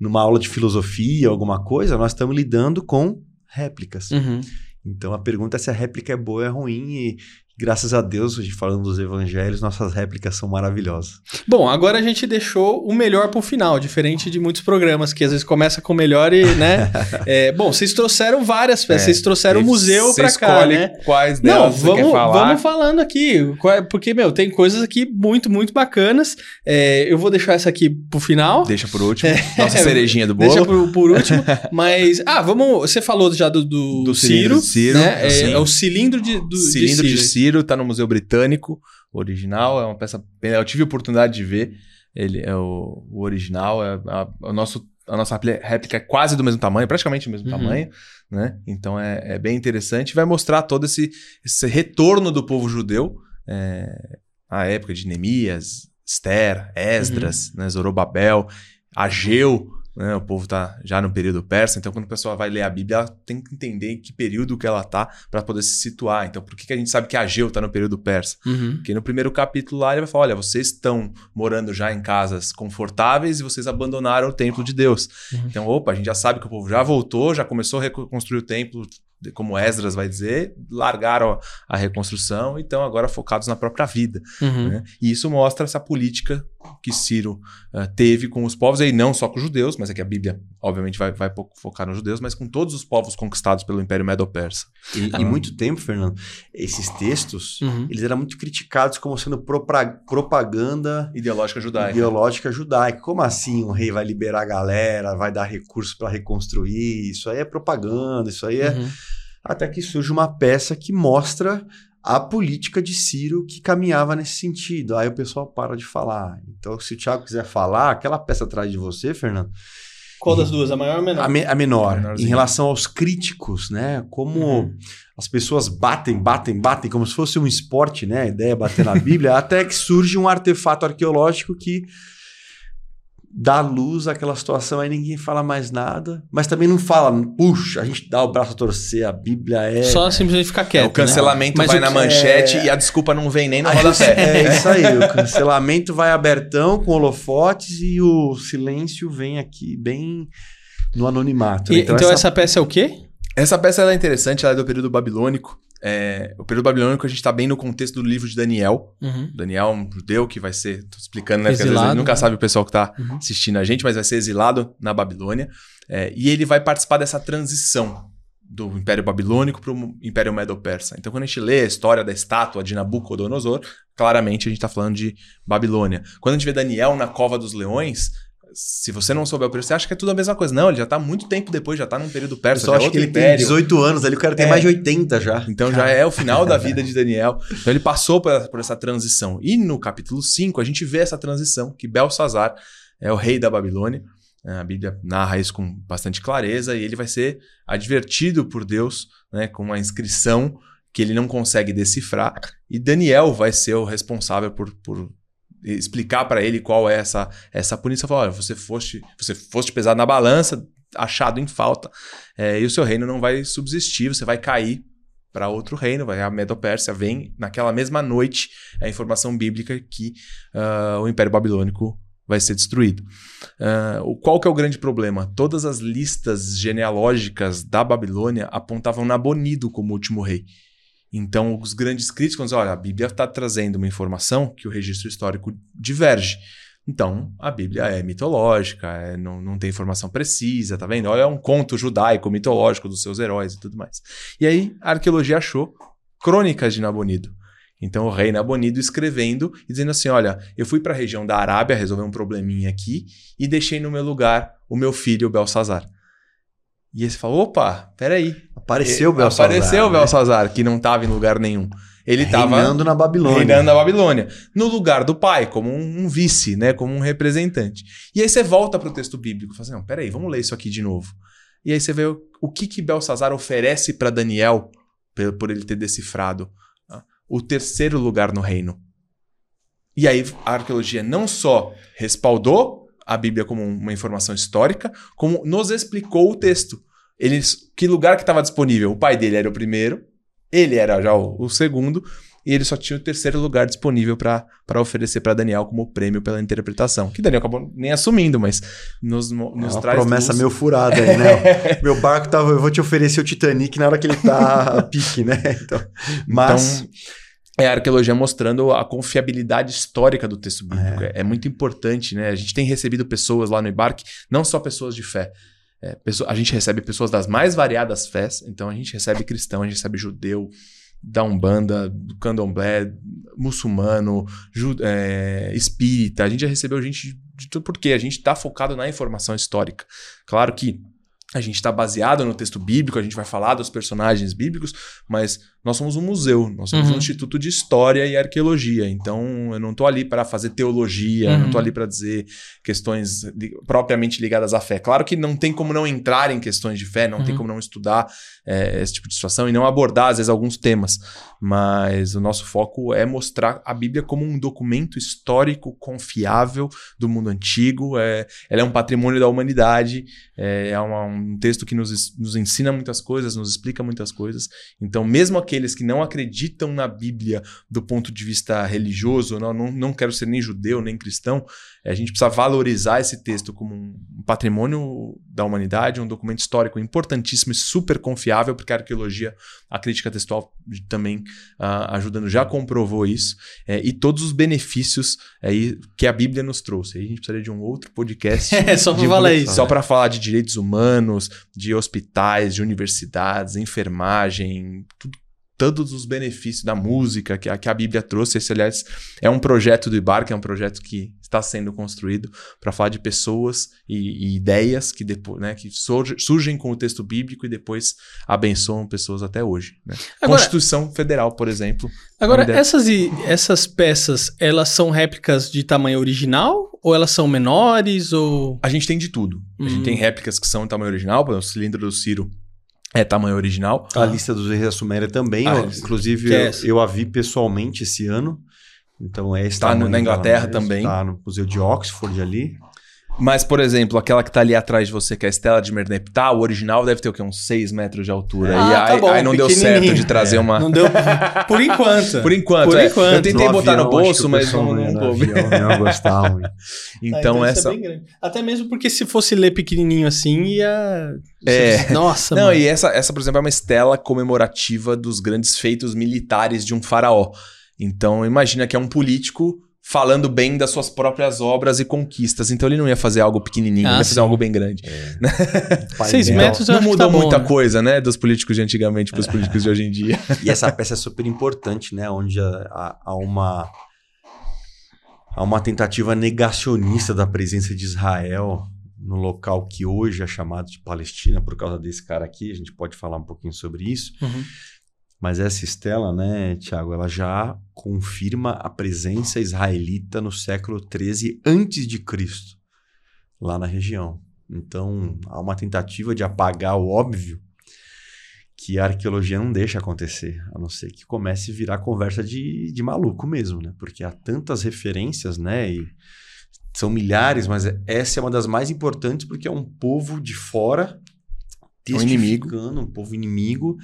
numa aula de filosofia, alguma coisa, nós estamos lidando com réplicas. Uhum. Então a pergunta é se a réplica é boa ou é ruim e graças a Deus, hoje falando dos evangelhos, nossas réplicas são maravilhosas. Bom, agora a gente deixou o melhor pro final, diferente de muitos programas que às vezes começa com o melhor e, né? É, bom, vocês trouxeram várias peças, É, vocês trouxeram o museu pra cá, escolhe né? quais Não, delas quer vamos, falar. vamos falando aqui, é- porque, meu, tem coisas aqui muito, muito bacanas. É, eu vou deixar essa aqui pro final. Deixa por último. Nossa É, cerejinha do Deixa bolo. por, por último. mas, ah, vamos. Você falou já do, do, Do Ciro. Ciro, né? É, é o cilindro de, do, Cilindro de de Ciro. Ciro tá no Museu Britânico, original, é uma peça. Eu tive a oportunidade de ver. Ele é o, o original, é a, o nosso, a nossa réplica é quase do mesmo tamanho, praticamente do mesmo Uhum. tamanho, né? Então é, é bem interessante. Vai mostrar todo esse, esse retorno do povo judeu é, à época de Neemias, Esther, Esdras, Uhum. né, Zorobabel, Ageu. Né, o povo tá já no período persa, então quando a pessoa vai ler a Bíblia, ela tem que entender em que período que ela tá para poder se situar. Então, por que, que a gente sabe que Ageu tá no período persa? Uhum. Porque no primeiro capítulo lá ele vai falar: olha, vocês estão morando já em casas confortáveis e vocês abandonaram o templo de Deus. Uhum. Então, opa, a gente já sabe que o povo já voltou, já começou a reconstruir o templo, como Esdras vai dizer, largaram a reconstrução e estão agora focados na própria vida. Uhum. né? E isso mostra essa política que Ciro ah, teve com os povos, aí não só com os judeus, mas é que a Bíblia, obviamente, vai, vai fo- focar nos judeus, mas com todos os povos conquistados pelo Império Medo-Persa. E, Ah. e muito tempo, Fernando, esses textos, Uhum. eles eram muito criticados como sendo propaganda Ideológica judaica. ideológica judaica. Como assim um rei vai liberar a galera, vai dar recursos para reconstruir? Isso aí é propaganda, isso aí é... Uhum. Até que surge uma peça que mostra a política de Ciro que caminhava nesse sentido. Aí o pessoal para de falar. Então, se o Thiago quiser falar, aquela peça atrás de você, Fernando, Qual das duas? A maior ou a menor? a, me- a menor, em Menorzinha. relação aos críticos, né? Como Uhum. as pessoas batem, batem, batem, como se fosse um esporte, né? A ideia é bater na Bíblia, até que surge um artefato arqueológico que dá luz àquela situação, aí ninguém fala mais nada, mas também não fala, puxa, a gente dá o braço a torcer, a Bíblia é. Só simplesmente ficar quieto. É, o cancelamento Mas vai o na manchete é- e a desculpa não vem nem no rodapé. é isso aí, o cancelamento vai abertão com holofotes e o silêncio vem aqui bem no anonimato. Né? né? E- então, essa... peça é o quê? Essa peça ela é interessante, ela é do período babilônico. É, o período babilônico a gente está bem no contexto do livro de Daniel. Uhum. Daniel é um judeu que vai ser, tô explicando, né? Porque às vezes Exilado, a gente nunca né? sabe o pessoal que está Uhum. assistindo a gente, mas vai ser exilado na Babilônia. É, e ele vai participar dessa transição do Império Babilônico para o Império Medo-Persa. Então, quando a gente lê a história da estátua de Nabucodonosor, claramente a gente está falando de Babilônia. Quando a gente vê Daniel na Cova dos Leões, se você não souber o período, você acha que é tudo a mesma coisa. Não, ele já está muito tempo depois, já está num período persa, só já é acho que outro ele tem império. 18 anos ali, o cara tem É. mais de 80 já. Então já é o final da vida de Daniel. Então ele passou por, por essa transição. E no capítulo 5 a gente vê essa transição, que Belsazar é o rei da Babilônia. A Bíblia narra isso com bastante clareza e ele vai ser advertido por Deus né, com uma inscrição que ele não consegue decifrar. E Daniel vai ser o responsável por, por explicar para ele qual é essa, essa punição. Falar, olha, você foste, você foste pesado na balança, achado em falta, é, e o seu reino não vai subsistir, você vai cair para outro reino, vai a Medo-Pérsia, vem naquela mesma noite a informação bíblica que ah, o Império Babilônico vai ser destruído. O- qual que é o grande problema? Todas as listas genealógicas da Babilônia apontavam Nabonido como último rei. Então, os grandes críticos dizem, olha, a Bíblia está trazendo uma informação que o registro histórico diverge. Então, a Bíblia é mitológica, é- não, não tem informação precisa, tá vendo? Olha, é um conto judaico, mitológico dos seus heróis e tudo mais. E aí, a arqueologia achou crônicas de Nabonido. Então, o rei Nabonido escrevendo e dizendo assim: olha, eu fui para a região da Arábia resolver um probleminha aqui e deixei no meu lugar o meu filho Belsazar. E aí você fala: opa, peraí. Apareceu o Belsazar. Apareceu o né? Belsazar, que não estava em lugar nenhum. Ele estava Reinando na Babilônia. reinando na Babilônia, no lugar do pai, como um, vice, né, como um representante. E aí você volta para o texto bíblico, fala assim, não, peraí, vamos ler isso aqui de novo. E aí você vê o, o que que Belsazar oferece para Daniel, por, por ele ter decifrado ah, o terceiro lugar no reino. E aí a arqueologia não só respaldou a Bíblia como uma informação histórica, como nos explicou o texto. Eles, que lugar que estava disponível? O pai dele era o primeiro, ele era já o, o segundo, e ele só tinha o terceiro lugar disponível para oferecer para Daniel como prêmio pela interpretação. Que Daniel acabou nem assumindo, mas nos, mo- É nos uma traz promessa luz. meio furada aí, né? Meu barco tava, eu vou te oferecer o Titanic na hora que ele tá a pique, né? Então, mas Então, é a arqueologia mostrando a confiabilidade histórica do texto bíblico. É. é muito importante, né? A gente tem recebido pessoas lá no embarque, não só pessoas de fé. É, a gente recebe pessoas das mais variadas fés, então a gente recebe cristão, a gente recebe judeu, da Umbanda, do Candomblé, muçulmano, ju- é, espírita. A gente já recebeu gente de tudo, porque a gente está focado na informação histórica. Claro que a gente está baseado no texto bíblico, a gente vai falar dos personagens bíblicos, mas nós somos um museu, nós somos Uhum. um instituto de história e arqueologia. Então, eu não estou ali para fazer teologia, eu não Uhum. estou ali para dizer questões li- propriamente ligadas à fé. Claro que não tem como não entrar em questões de fé, não tem Uhum. como não estudar é, esse tipo de situação e não abordar, às vezes, alguns temas. Mas o nosso foco é mostrar a Bíblia como um documento histórico confiável do mundo antigo. É, ela é um patrimônio da humanidade, é, é uma- um texto que nos, nos ensina muitas coisas, nos explica muitas coisas. Então, mesmo aqueles que não acreditam na Bíblia do ponto de vista religioso, não, não, não quero ser nem judeu nem cristão, a gente precisa valorizar esse texto como um patrimônio da humanidade, um documento histórico importantíssimo e super confiável, porque a arqueologia, a crítica textual também ah, ajudando, já comprovou isso, é, e todos os benefícios aí que a Bíblia nos trouxe. Aí a gente precisaria de um outro podcast É, só de- falar isso. Só para falar de direitos humanos, de hospitais, de universidades, enfermagem, tudo, todos os benefícios da música que a, que a Bíblia trouxe. Esse, aliás, é um projeto do IBAR, que é um projeto que está sendo construído para falar de pessoas e, e ideias que, depois, né, que surge- surgem com o texto bíblico e depois abençoam pessoas até hoje. né? Agora- Constituição Federal, por exemplo. Agora, ideia. essas, essas peças, elas são réplicas de tamanho original? Ou elas são menores? Ou. A gente tem de tudo. A Hum. gente tem réplicas que são em tamanho original, por exemplo, o cilindro do Ciro é tamanho original. a lista dos reis da Suméria também, Ah, inclusive Que é eu, eu a vi pessoalmente esse ano. Então é Tá tamanho na Inglaterra também. Tá no Museu de Oxford ali. Mas, por exemplo, aquela que tá ali atrás de você, que é a Estela de Merneptah, o original deve ter o quê? Uns 6 metros de altura. Ah, e tá aí, bom, aí não deu certo de trazer É. uma. Não deu. Por enquanto. Por enquanto, Por é. enquanto. Eu tentei No botar no avião, acho bolso, mas não, não no coube. não muito. Então, Ah, isso essa. é. Até mesmo porque se fosse ler pequenininho assim, ia. É. Nossa, Não, mano. e essa, essa, por exemplo, é uma estela comemorativa dos grandes feitos militares de um faraó. Então, imagina que é um político falando bem das suas próprias obras e conquistas. Então, ele não ia fazer algo pequenininho, Ah, ele ia sim. fazer algo bem grande. Seis Painel. metros eu Não acho que mudou tá bom, muita né? coisa, né? Dos políticos de antigamente para os políticos de hoje em dia. E essa peça é super importante, né? Onde há, há- há uma há uma tentativa negacionista da presença de Israel no local que hoje é chamado de Palestina por causa desse cara aqui. A gente pode falar um pouquinho sobre isso. Uhum. Mas essa estela, né, Tiago, ela já confirma a presença israelita no século XIII antes de Cristo, lá na região. Então, há uma tentativa de apagar o óbvio que a arqueologia não deixa acontecer, a não ser que comece a virar conversa de, de maluco mesmo, né? Porque há tantas referências, né? E são milhares, mas essa é uma das mais importantes porque é um povo de fora um inimigo. um povo inimigo,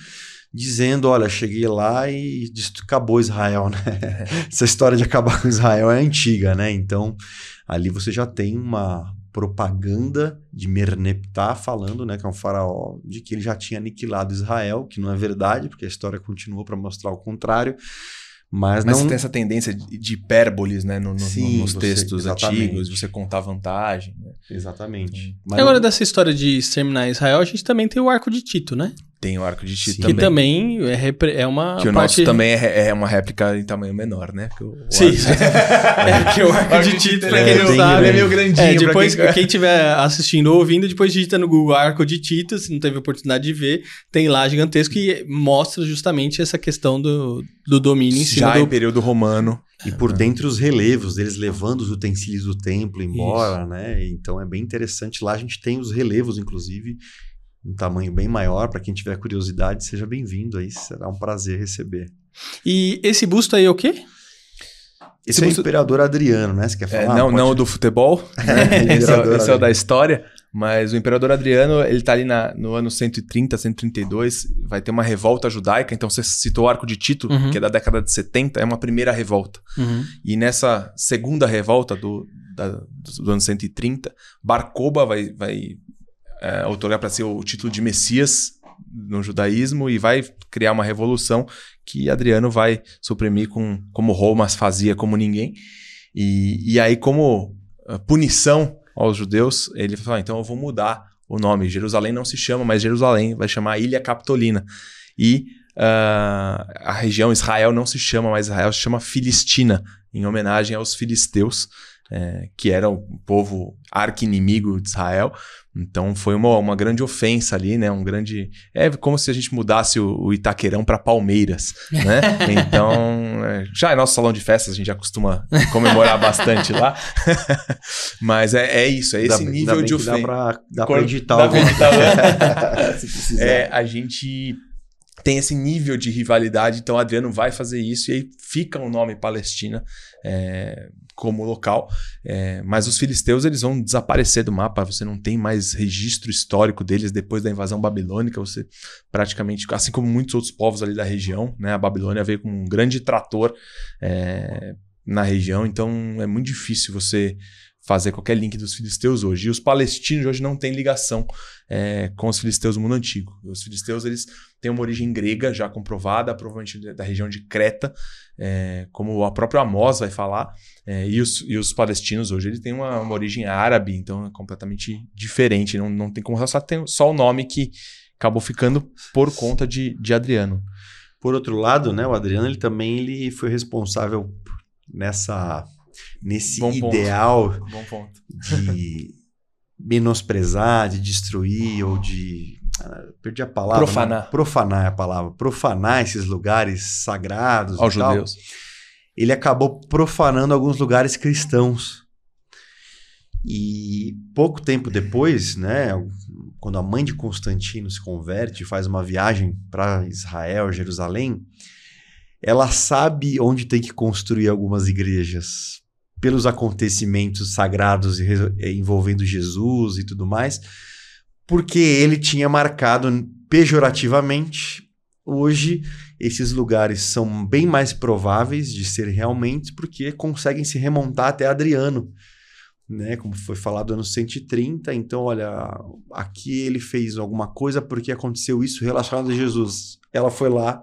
dizendo, olha, cheguei lá e acabou Israel, né? Essa história de acabar com Israel é antiga, né? Então, ali você já tem uma propaganda de Merneptah falando, né, que é um faraó, de que ele já tinha aniquilado Israel, que não é verdade, porque a história continua para mostrar o contrário. Mas, Mas não tem essa tendência de hipérboles, né? no- no- Sim, nos você- textos exatamente. antigos, você contar vantagem. Né? exatamente. Mas E agora, não- dessa história de exterminar Israel, a gente também tem o arco de Tito, né? Tem o arco de Tito Sim. Que também. também é, é uma. Que o parte... nosso também é, é uma réplica em tamanho menor, né? Porque o- o Sim. arco- é que o arco de Tito, pra é quem não sabe. grande. é meio grandinho. É, depois, quem- quem estiver assistindo ou ouvindo, depois digita no Google Arco de Tito, se não teve oportunidade de ver, tem lá gigantesco que mostra justamente essa questão do, do domínio em cima Já do. em período romano. E por dentro os relevos deles levando os utensílios do templo embora, né? Então é bem interessante. Lá a gente tem os relevos, inclusive, um tamanho bem maior. Para quem tiver curiosidade, seja bem-vindo aí. Será um prazer receber. E esse busto aí é o quê? Esse Se é o imperador Adriano, né? Você quer É, falar? não, Pode- não o do futebol. né? esse, é, esse é o da história. Mas o imperador Adriano, ele tá ali na- no ano 130, 132. Vai ter uma revolta judaica. Então você citou o arco de Tito, Uhum. que é da década de 70. É uma primeira revolta. E nessa segunda revolta do, da- do ano 130, Barcoba vai, vai é, para si o título de Messias no judaísmo e vai criar uma revolução que Adriano vai suprimir com, como Roma fazia como ninguém. E, e aí, como ah, punição aos judeus, ele falou: ah, então eu vou mudar o nome. Jerusalém não se chama mais Jerusalém, vai chamar Ilha Capitolina. E ah, a região Israel não se chama mais Israel, se chama Filistina, em homenagem aos filisteus, eh, que eram o povo arqui-inimigo de Israel. Então foi uma, uma grande ofensa ali, né? Um grande. É como se a gente mudasse o, o Itaquerão para Palmeiras, né? Então, é, já é nosso salão de festas, a gente já costuma comemorar bastante lá. Mas é, é isso, é esse bem- nível bem de que Dá ofensa. pra, dá Quando- editar dá editar, Se precisar. É, a gente tem esse nível de rivalidade, então Adriano vai fazer isso e aí fica o nome Palestina é, como local. É, mas os filisteus eles vão desaparecer do mapa, você não tem mais registro histórico deles depois da invasão babilônica. Você praticamente, assim como muitos outros povos ali da região, né, a Babilônia veio com um grande trator é, na região, então é muito difícil você fazer qualquer link dos filisteus hoje. E os palestinos hoje não têm ligação é, com os filisteus do mundo antigo. Os filisteus eles têm uma origem grega já comprovada, provavelmente da- da região de Creta, é, como a própria Amós vai falar. É, e, os, e os palestinos hoje eles têm uma, uma origem árabe, então é completamente diferente. Não, não tem como só tem só o nome que acabou ficando por conta de, de Adriano. Por outro lado, né, o Adriano ele também ele foi responsável nessa nesse Bom ponto. ideal Bom ponto. de menosprezar, de destruir ou de perdi a palavra. Profanar. né? Profanar é a palavra. Profanar esses lugares sagrados Aos tal. judeus. Ele acabou profanando alguns lugares cristãos. E pouco tempo depois, né, quando a mãe de Constantino se converte e faz uma viagem para Israel, Jerusalém, ela sabe onde tem que construir algumas igrejas pelos acontecimentos sagrados envolvendo Jesus e tudo mais, porque ele tinha marcado pejorativamente. Hoje, esses lugares são bem mais prováveis de ser realmente porque conseguem se remontar até Adriano, né? Como foi falado no 130. Então, olha, aqui ele fez alguma coisa porque aconteceu isso relacionado a Jesus. Ela foi lá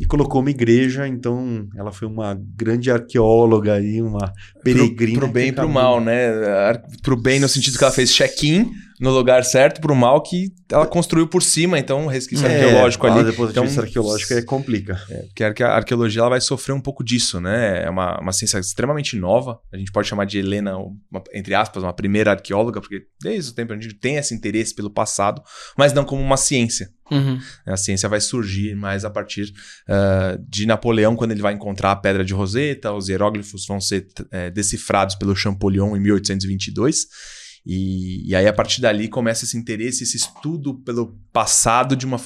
e colocou uma igreja, então ela foi uma grande arqueóloga aí, uma peregrina. Pro, pro bem e pro mal, né? Pro bem no sentido que ela fez check-in no lugar certo, pro mal que ela construiu por cima, então resquício é, arqueológico ali. Depois então, arqueológico é complica. É, porque a arqueologia ela vai sofrer um pouco disso, né? É uma, uma ciência extremamente nova. A gente pode chamar de Helena, uma, entre aspas, uma primeira arqueóloga, porque desde o tempo a gente tem esse interesse pelo passado, mas não como uma ciência. Uhum. A ciência vai surgir mais a partir uh, de Napoleão, quando ele vai encontrar a Pedra de Roseta, os hieróglifos vão ser uh, decifrados pelo Champollion em 1822. E, e, aí, a partir dali, começa esse interesse, esse estudo pelo passado de uma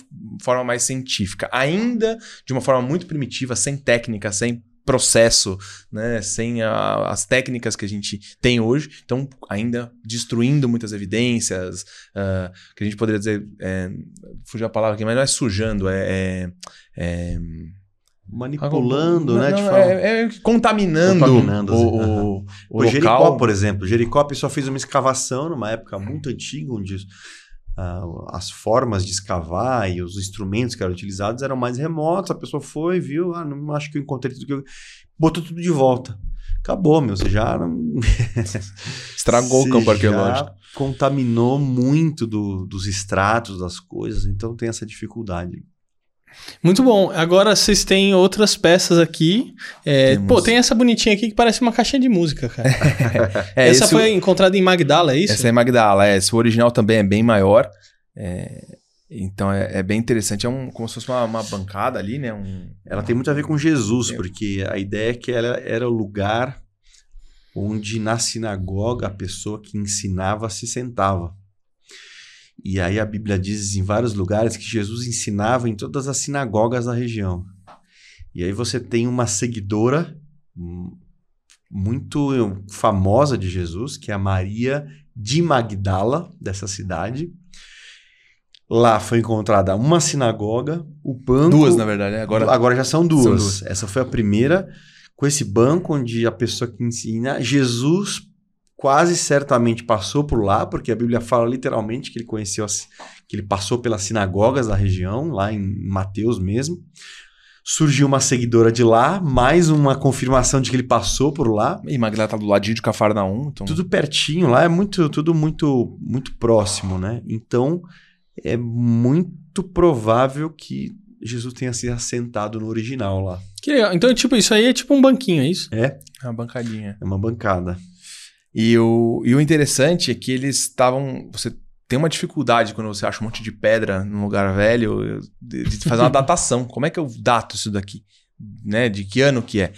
forma mais científica. Ainda de uma forma muito primitiva, sem técnica, sem processo, né? sem a, as técnicas que a gente tem hoje. Então, ainda destruindo muitas evidências, uh, que a gente poderia dizer, é, fugiu a palavra aqui, mas não é sujando, é, é, é manipulando, né? Não, é, é, contaminando, contaminando o, o, o, o Jericó, por exemplo. Jericó, pessoa fez uma escavação numa época muito antiga, onde uh, as formas de escavar e os instrumentos que eram utilizados eram mais remotos. A pessoa foi, viu, ah, não acho que eu encontrei tudo que eu... Botou tudo de volta. Acabou, meu. Você já. Estragou o campo arqueológico. Contaminou muito do, dos extratos das coisas, então tem essa dificuldade. Muito bom. Agora vocês têm outras peças aqui. É, pô, tem essa bonitinha aqui que parece uma caixinha de música, cara. é, essa foi encontrada em Magdala, é isso? Essa é em Magdala, é. Esse original também é bem maior. É, então é, é, bem interessante. É um, como se fosse uma, uma bancada ali, né? Um, ela tem muito a ver com Jesus, é. porque a ideia é que ela era o lugar onde na sinagoga a pessoa que ensinava se sentava. E aí a Bíblia diz em vários lugares que Jesus ensinava em todas as sinagogas da região. E aí você tem uma seguidora muito famosa de Jesus, que é a Maria de Magdala, dessa cidade. Lá foi encontrada uma sinagoga, o banco. Duas, na verdade, né? agora. Agora já são duas. São duas. Essa foi a primeira, com esse banco onde a pessoa que ensina, Jesus quase certamente passou por lá, porque a Bíblia fala literalmente que ele conheceu, as, que ele passou pelas sinagogas da região, lá em Mateus mesmo. Surgiu uma seguidora de lá, mais uma confirmação de que ele passou por lá. E Magdalena tá do ladinho de Cafarnaum. Então... Tudo pertinho, lá é muito, tudo muito, muito próximo, né? Então, é muito provável que Jesus tenha se assentado no original lá. Que legal. Então, tipo, isso aí é tipo um banquinho, é isso? É. É uma bancadinha. É uma bancada. E o, e o interessante é que eles estavam. Você tem uma dificuldade quando você acha um monte de pedra num lugar velho de, fazer uma datação. Como é que eu dato isso daqui? Né? De que ano que é?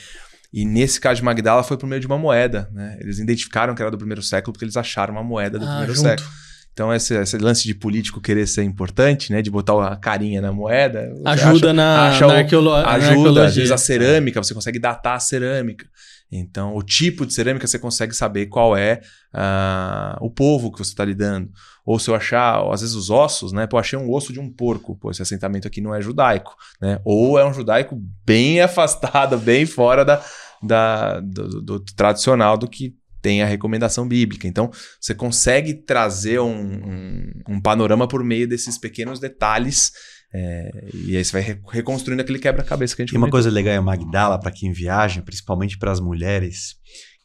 E nesse caso de Magdala foi por meio de uma moeda. Né? Eles identificaram que era do primeiro século porque eles acharam uma moeda do ah, primeiro junto. século. Então, esse, esse, lance de político querer ser importante, né? De botar a carinha na moeda. Ajuda acha, na, acha na, arqueolo ajuda, na arqueologia. Às vezes, a cerâmica, você consegue datar a cerâmica. Então, o tipo de cerâmica você consegue saber qual é uh, o povo que você está lidando. Ou se eu achar, às vezes, os ossos, né? Pô, achei um osso de um porco. Pô, esse assentamento aqui não é judaico, né? Ou é um judaico bem afastado, bem fora da, da, do, do tradicional do que tem a recomendação bíblica. Então, você consegue trazer um, um, um panorama por meio desses pequenos detalhes. É, e aí você vai reconstruindo aquele quebra-cabeça que a gente E uma coisa legal é Magdala, para quem viaja, principalmente para as mulheres,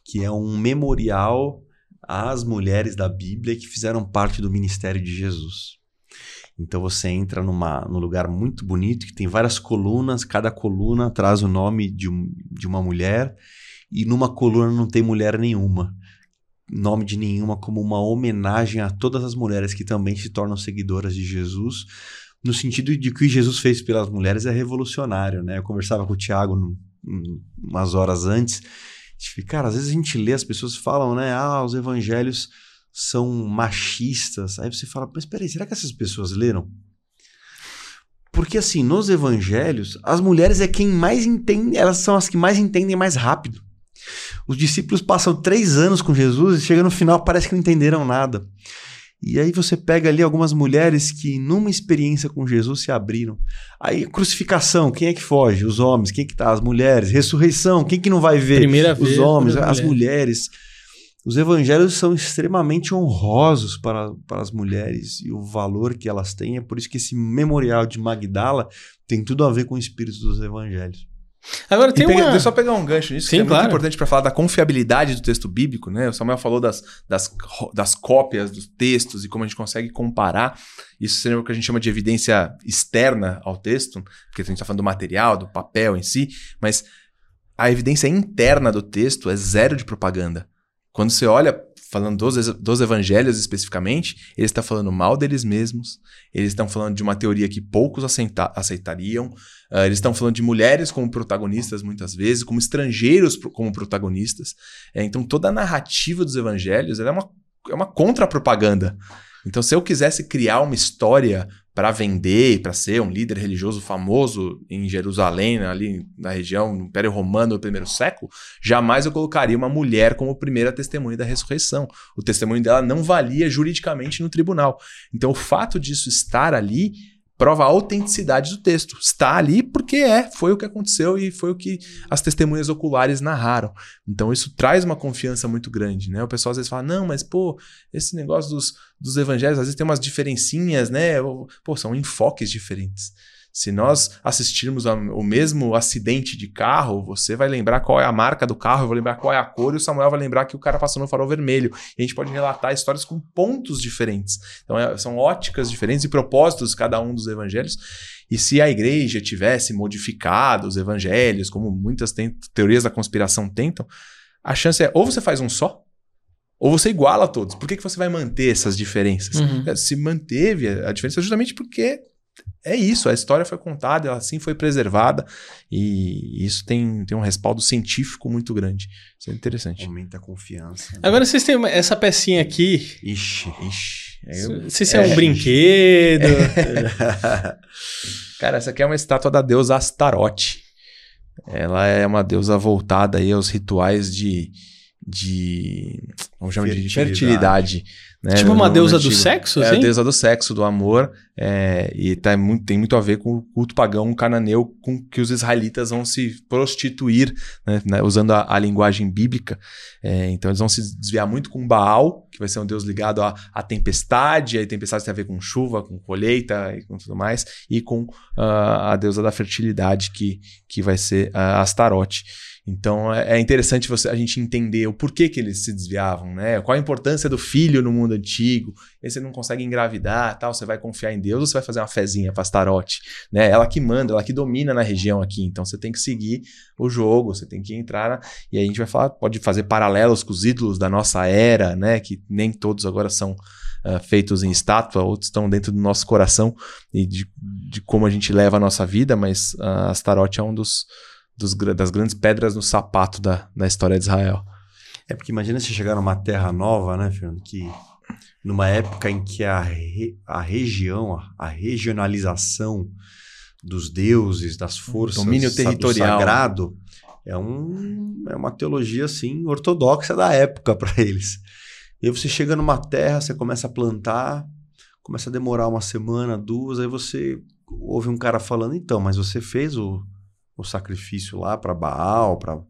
que é um memorial às mulheres da Bíblia que fizeram parte do ministério de Jesus. Então você entra numa, num lugar muito bonito que tem várias colunas, cada coluna traz o nome de, um, de uma mulher e numa coluna não tem mulher nenhuma. Nome de nenhuma, como uma homenagem a todas as mulheres que também se tornam seguidoras de Jesus, no sentido de que Jesus fez pelas mulheres é revolucionário, né? Eu conversava com o Tiago umas horas antes, cara, às vezes a gente lê, as pessoas falam, né? Ah, os evangelhos são machistas. Aí você fala, mas peraí, será que essas pessoas leram? Porque assim, nos evangelhos, as mulheres é quem mais entende, elas são as que mais entendem mais rápido. Os discípulos passam três anos com Jesus e chega no final parece que não entenderam nada. E aí você pega ali algumas mulheres que numa experiência com Jesus se abriram. Aí crucificação, quem é que foge? Os homens, quem é que tá? As mulheres. Ressurreição, quem que não vai ver? Primeira Os homens, as mulheres. Os evangelhos são extremamente honrosos para, para as mulheres e o valor que elas têm. É por isso que esse memorial de Magdala tem tudo a ver com o espírito dos evangelhos. Agora tem pega- uma. Deixa eu só pegar um gancho nisso, Sim, que é claro. muito importante para falar da confiabilidade do texto bíblico, né? O Samuel falou das, das, das cópias dos textos e como a gente consegue comparar. Isso seria o que a gente chama de evidência externa ao texto, porque a gente está falando do material, do papel em si, mas a evidência interna do texto é zero de propaganda. Quando você olha, falando dos, dos evangelhos especificamente, eles estão falando mal deles mesmos, eles estão falando de uma teoria que poucos aceita- aceitariam, ah, eles estão falando de mulheres como protagonistas muitas vezes, como estrangeiros pro- como protagonistas. É, então toda a narrativa dos evangelhos é uma, é uma contra-propaganda. Então se eu quisesse criar uma história para vender, para ser um líder religioso famoso em Jerusalém, ali na região no Império Romano do primeiro século, jamais eu colocaria uma mulher como primeira testemunha da ressurreição. O testemunho dela não valia juridicamente no tribunal. Então o fato disso estar ali prova a autenticidade do texto. Está ali porque é, foi o que aconteceu e foi o que as testemunhas oculares narraram. Então isso traz uma confiança muito grande, né? O pessoal às vezes fala: "Não, mas pô, esse negócio dos, dos evangelhos às vezes tem umas diferencinhas, né? Pô, são enfoques diferentes. Se nós assistirmos ao o mesmo acidente de carro, você vai lembrar qual é a marca do carro, eu vou lembrar qual é a cor, e o Samuel vai lembrar que o cara passou no farol vermelho. E a gente pode relatar histórias com pontos diferentes. Então, é- são óticas diferentes e propósitos cada um dos evangelhos. E se a igreja tivesse modificado os evangelhos, como muitas teorias da conspiração tentam, a chance é ou você faz um só, ou você iguala todos. Por que, que você vai manter essas diferenças? Uhum. Se manteve a diferença justamente porque é isso, a história foi contada, ela assim foi preservada, e isso tem, tem um respaldo científico muito grande. Isso é interessante. Aumenta a confiança. Agora vocês têm uma- essa pecinha aqui. Ixi. Ixi, aí eu- Não sei se é, um brinquedo. Cara, essa aqui é uma estátua da deusa Astarote. Ela é uma deusa voltada aí aos rituais de. De vamos chamar de Fertilidade. Né? tipo uma No- no deusa do antigo. sexo, É a assim? deusa do sexo, do amor, é, e tá muito, tem muito a ver com o culto pagão cananeu com que os israelitas vão se prostituir, né, né, usando a, a linguagem bíblica. É, então eles vão se desviar muito com Baal, que vai ser um deus ligado à, à tempestade, e a tempestade tem a ver com chuva, com colheita e com tudo mais, e com ah, a deusa da fertilidade, que, que vai ser a Astarote. Então é é interessante você, a gente entender o porquê que eles se desviavam, né? Qual a importância do filho no mundo antigo. Aí você não consegue engravidar, tal, você vai confiar em Deus ou você vai fazer uma fezinha para Astarote, né? Ela que manda, ela que domina na região aqui. Então você tem que seguir o jogo, você tem que entrar na- e aí a gente vai falar, pode fazer paralelos com os ídolos da nossa era, né? Que nem todos agora são ah, feitos em estátua, outros estão dentro do nosso coração e de, de como a gente leva a nossa vida, mas a Astarote é um dos dos das grandes pedras no sapato da, da história de Israel. É porque imagina você chegar numa terra nova, né, Fernando? Que numa época em que a, re- a região, a, a regionalização dos deuses, das forças, Domínio territorial. sagrado, é, um, é uma teologia assim ortodoxa da época para eles. E aí você chega numa terra, você começa a plantar, começa a demorar uma semana, duas, aí você ouve um cara falando, então, mas você fez o, o sacrifício lá para Baal, para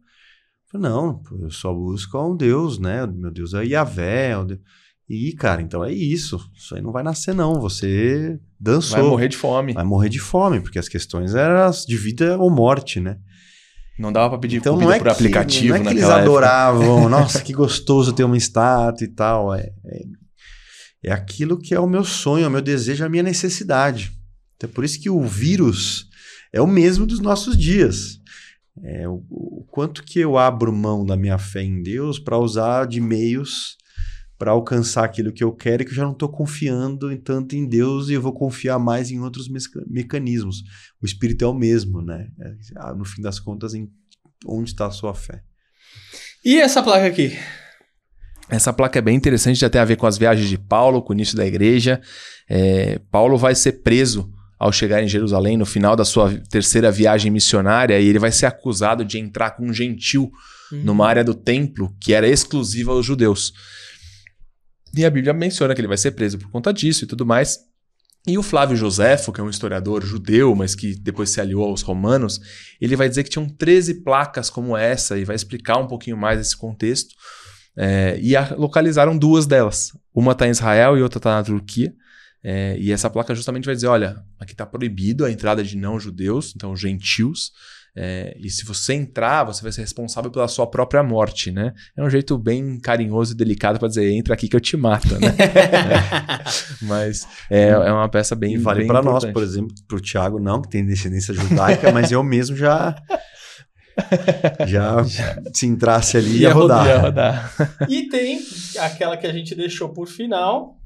Não, eu só busco a um Deus, né? Meu Deus é Yahvé. é o Deus- E, cara, então é isso. Isso aí não vai nascer, não. Você dançou. Vai morrer de fome. Vai morrer de fome, porque as questões eram de vida ou morte, né? Não dava pra pedir Então comida não é por que, aplicativo não é que eles época. adoravam, nossa, que gostoso ter uma estátua e tal. É, é, é aquilo que é o meu sonho, é o meu desejo, é a minha necessidade. Então é por isso que o vírus é o mesmo dos nossos dias. É, o, o quanto que eu abro mão da minha fé em Deus para usar de meios para alcançar aquilo que eu quero e que eu já não estou confiando tanto em Deus e eu vou confiar mais em outros meca- mecanismos. O espírito é o mesmo, né? É, ah, no fim das contas, em onde está a sua fé? E essa placa aqui? Essa placa é bem interessante, já tem a ver com as viagens de Paulo, com o início da igreja. É, Paulo vai ser preso ao chegar em Jerusalém no final da sua terceira viagem missionária e ele vai ser acusado de entrar com um gentil uhum. numa área do templo que era exclusiva aos judeus. E a Bíblia menciona que ele vai ser preso por conta disso e tudo mais. E o Flávio Josefo, que é um historiador judeu, mas que depois se aliou aos romanos, ele vai dizer que tinham 13 placas como essa e vai explicar um pouquinho mais esse contexto. É, e a, localizaram duas delas. Uma está em Israel e outra está na Turquia. É, e essa placa justamente vai dizer: olha, aqui está proibido a entrada de não-judeus, então gentios. É, e se você entrar, você vai ser responsável pela sua própria morte, né? É um jeito bem carinhoso e delicado para dizer, entra aqui que eu te mato, né? é, mas é, é, uma peça bem e vale para nós, por exemplo, para o Tiago não, que tem descendência judaica, mas eu mesmo já já se entrasse ali ia, ia rodar. Ia rodar. e tem aquela que a gente deixou por final,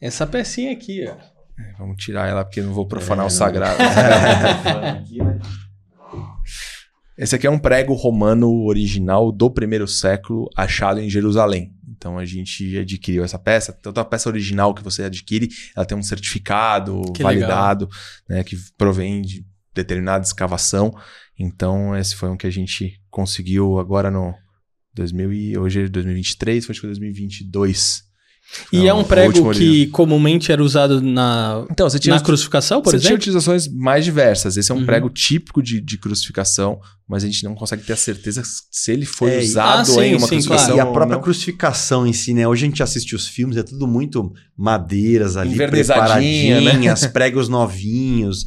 essa pecinha aqui, ó. É, vamos tirar ela porque não vou profanar é, o sagrado. Esse aqui é um prego romano original do primeiro século, achado em Jerusalém. Então a gente adquiriu essa peça. Toda a peça original que você adquire, ela tem um certificado que validado, né, que provém de determinada escavação. Então esse foi um que a gente conseguiu agora no 2000 e hoje é 2023, foi acho que 2022. E é um prego que comumente era usado na, então, você tinha na crucificação, por você exemplo? Você tinha utilizações mais diversas. Esse é um uhum. prego típico de, de, crucificação, mas a gente não consegue ter a certeza se ele foi é, usado ah, sim, em uma sim, crucificação. Claro. E a própria crucificação em si, né? Hoje a gente assiste os filmes, é tudo muito madeiras ali, né? preparadinhas, né? pregos novinhos.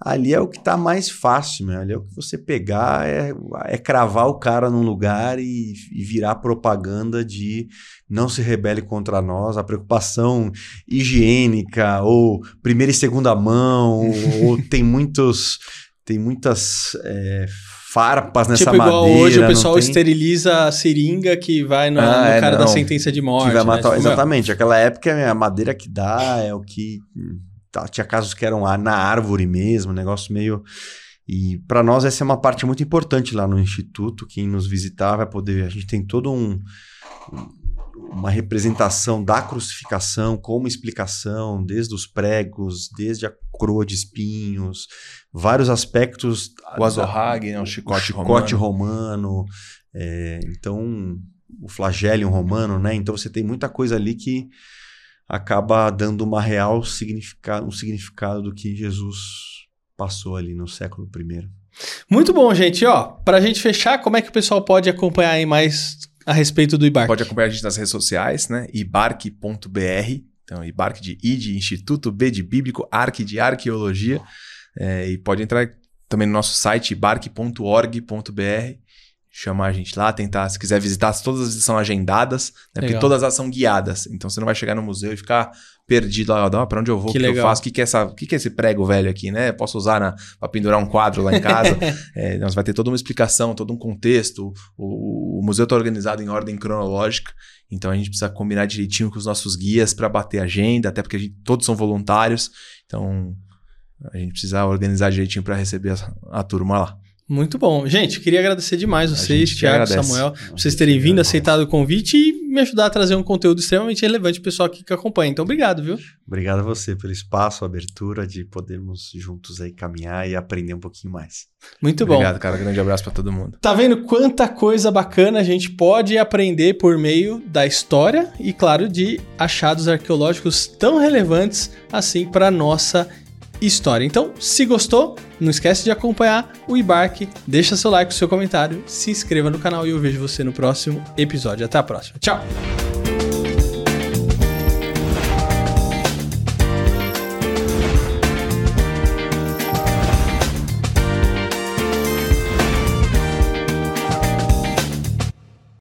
Ali é o que está mais fácil, né? Ali é o que você pegar, é, é cravar o cara num lugar e, e, virar propaganda de não se rebele contra nós, a preocupação higiênica, ou primeira e segunda mão, ou, ou, tem muitos. Tem muitas é, farpas nessa tipo, igual madeira. hoje o pessoal tem... esteriliza a seringa que vai no, ah, no é, cara não. da sentença de morte. Que vai né? matar, tipo, exatamente. Aquela época a madeira que dá é o que tinha casos que eram na árvore mesmo, negócio meio. E para nós essa é uma parte muito importante lá no instituto. Quem nos visitar vai poder. A gente tem todo um uma representação da crucificação como explicação, desde os pregos, desde a coroa de espinhos, vários aspectos. O azorrague, né, o chicote, o chicote romano. romano é, então, o flagelium romano, né? Então você tem muita coisa ali que acaba dando uma real significado, um significado do que Jesus passou ali no século I. Muito bom, gente. Ó, pra gente fechar, como é que o pessoal pode acompanhar aí mais a respeito do Ibark? Pode acompanhar a gente nas redes sociais, né? ibark.br. Então, Ibark de I de Instituto, B de Bíblico, Arque de Arqueologia. É, e pode entrar também no nosso site, ibark.org.br chamar a gente lá, tentar, se quiser visitar, todas são agendadas, né? porque todas elas são guiadas. Então você não vai chegar no museu e ficar perdido lá, ah, para onde eu vou, o que, que eu faço, o que, que, é essa, que, que é esse prego velho aqui, né? Posso usar para pendurar um quadro lá em casa. é, nós vai ter toda uma explicação, todo um contexto. O, o museu está organizado em ordem cronológica, então a gente precisa combinar direitinho com os nossos guias para bater agenda, até porque a gente, todos são voluntários, então a gente precisa organizar direitinho para receber a, a turma lá. Muito bom. Gente, queria agradecer demais vocês, Thiago, Samuel, por vocês terem vindo, aceitado o convite e me ajudar a trazer um conteúdo extremamente relevante para o pessoal aqui que acompanha. Então, obrigado, viu? Obrigado a você pelo espaço, a abertura de podermos juntos aí caminhar e aprender um pouquinho mais. Muito bom. Obrigado, cara. Grande abraço para todo mundo. Tá vendo quanta coisa bacana a gente pode aprender por meio da história e, claro, de achados arqueológicos tão relevantes assim para nossa história. Então, se gostou, não esquece de acompanhar o Embarque, deixa seu like, seu comentário, se inscreva no canal e eu vejo você no próximo episódio. Até a próxima. Tchau!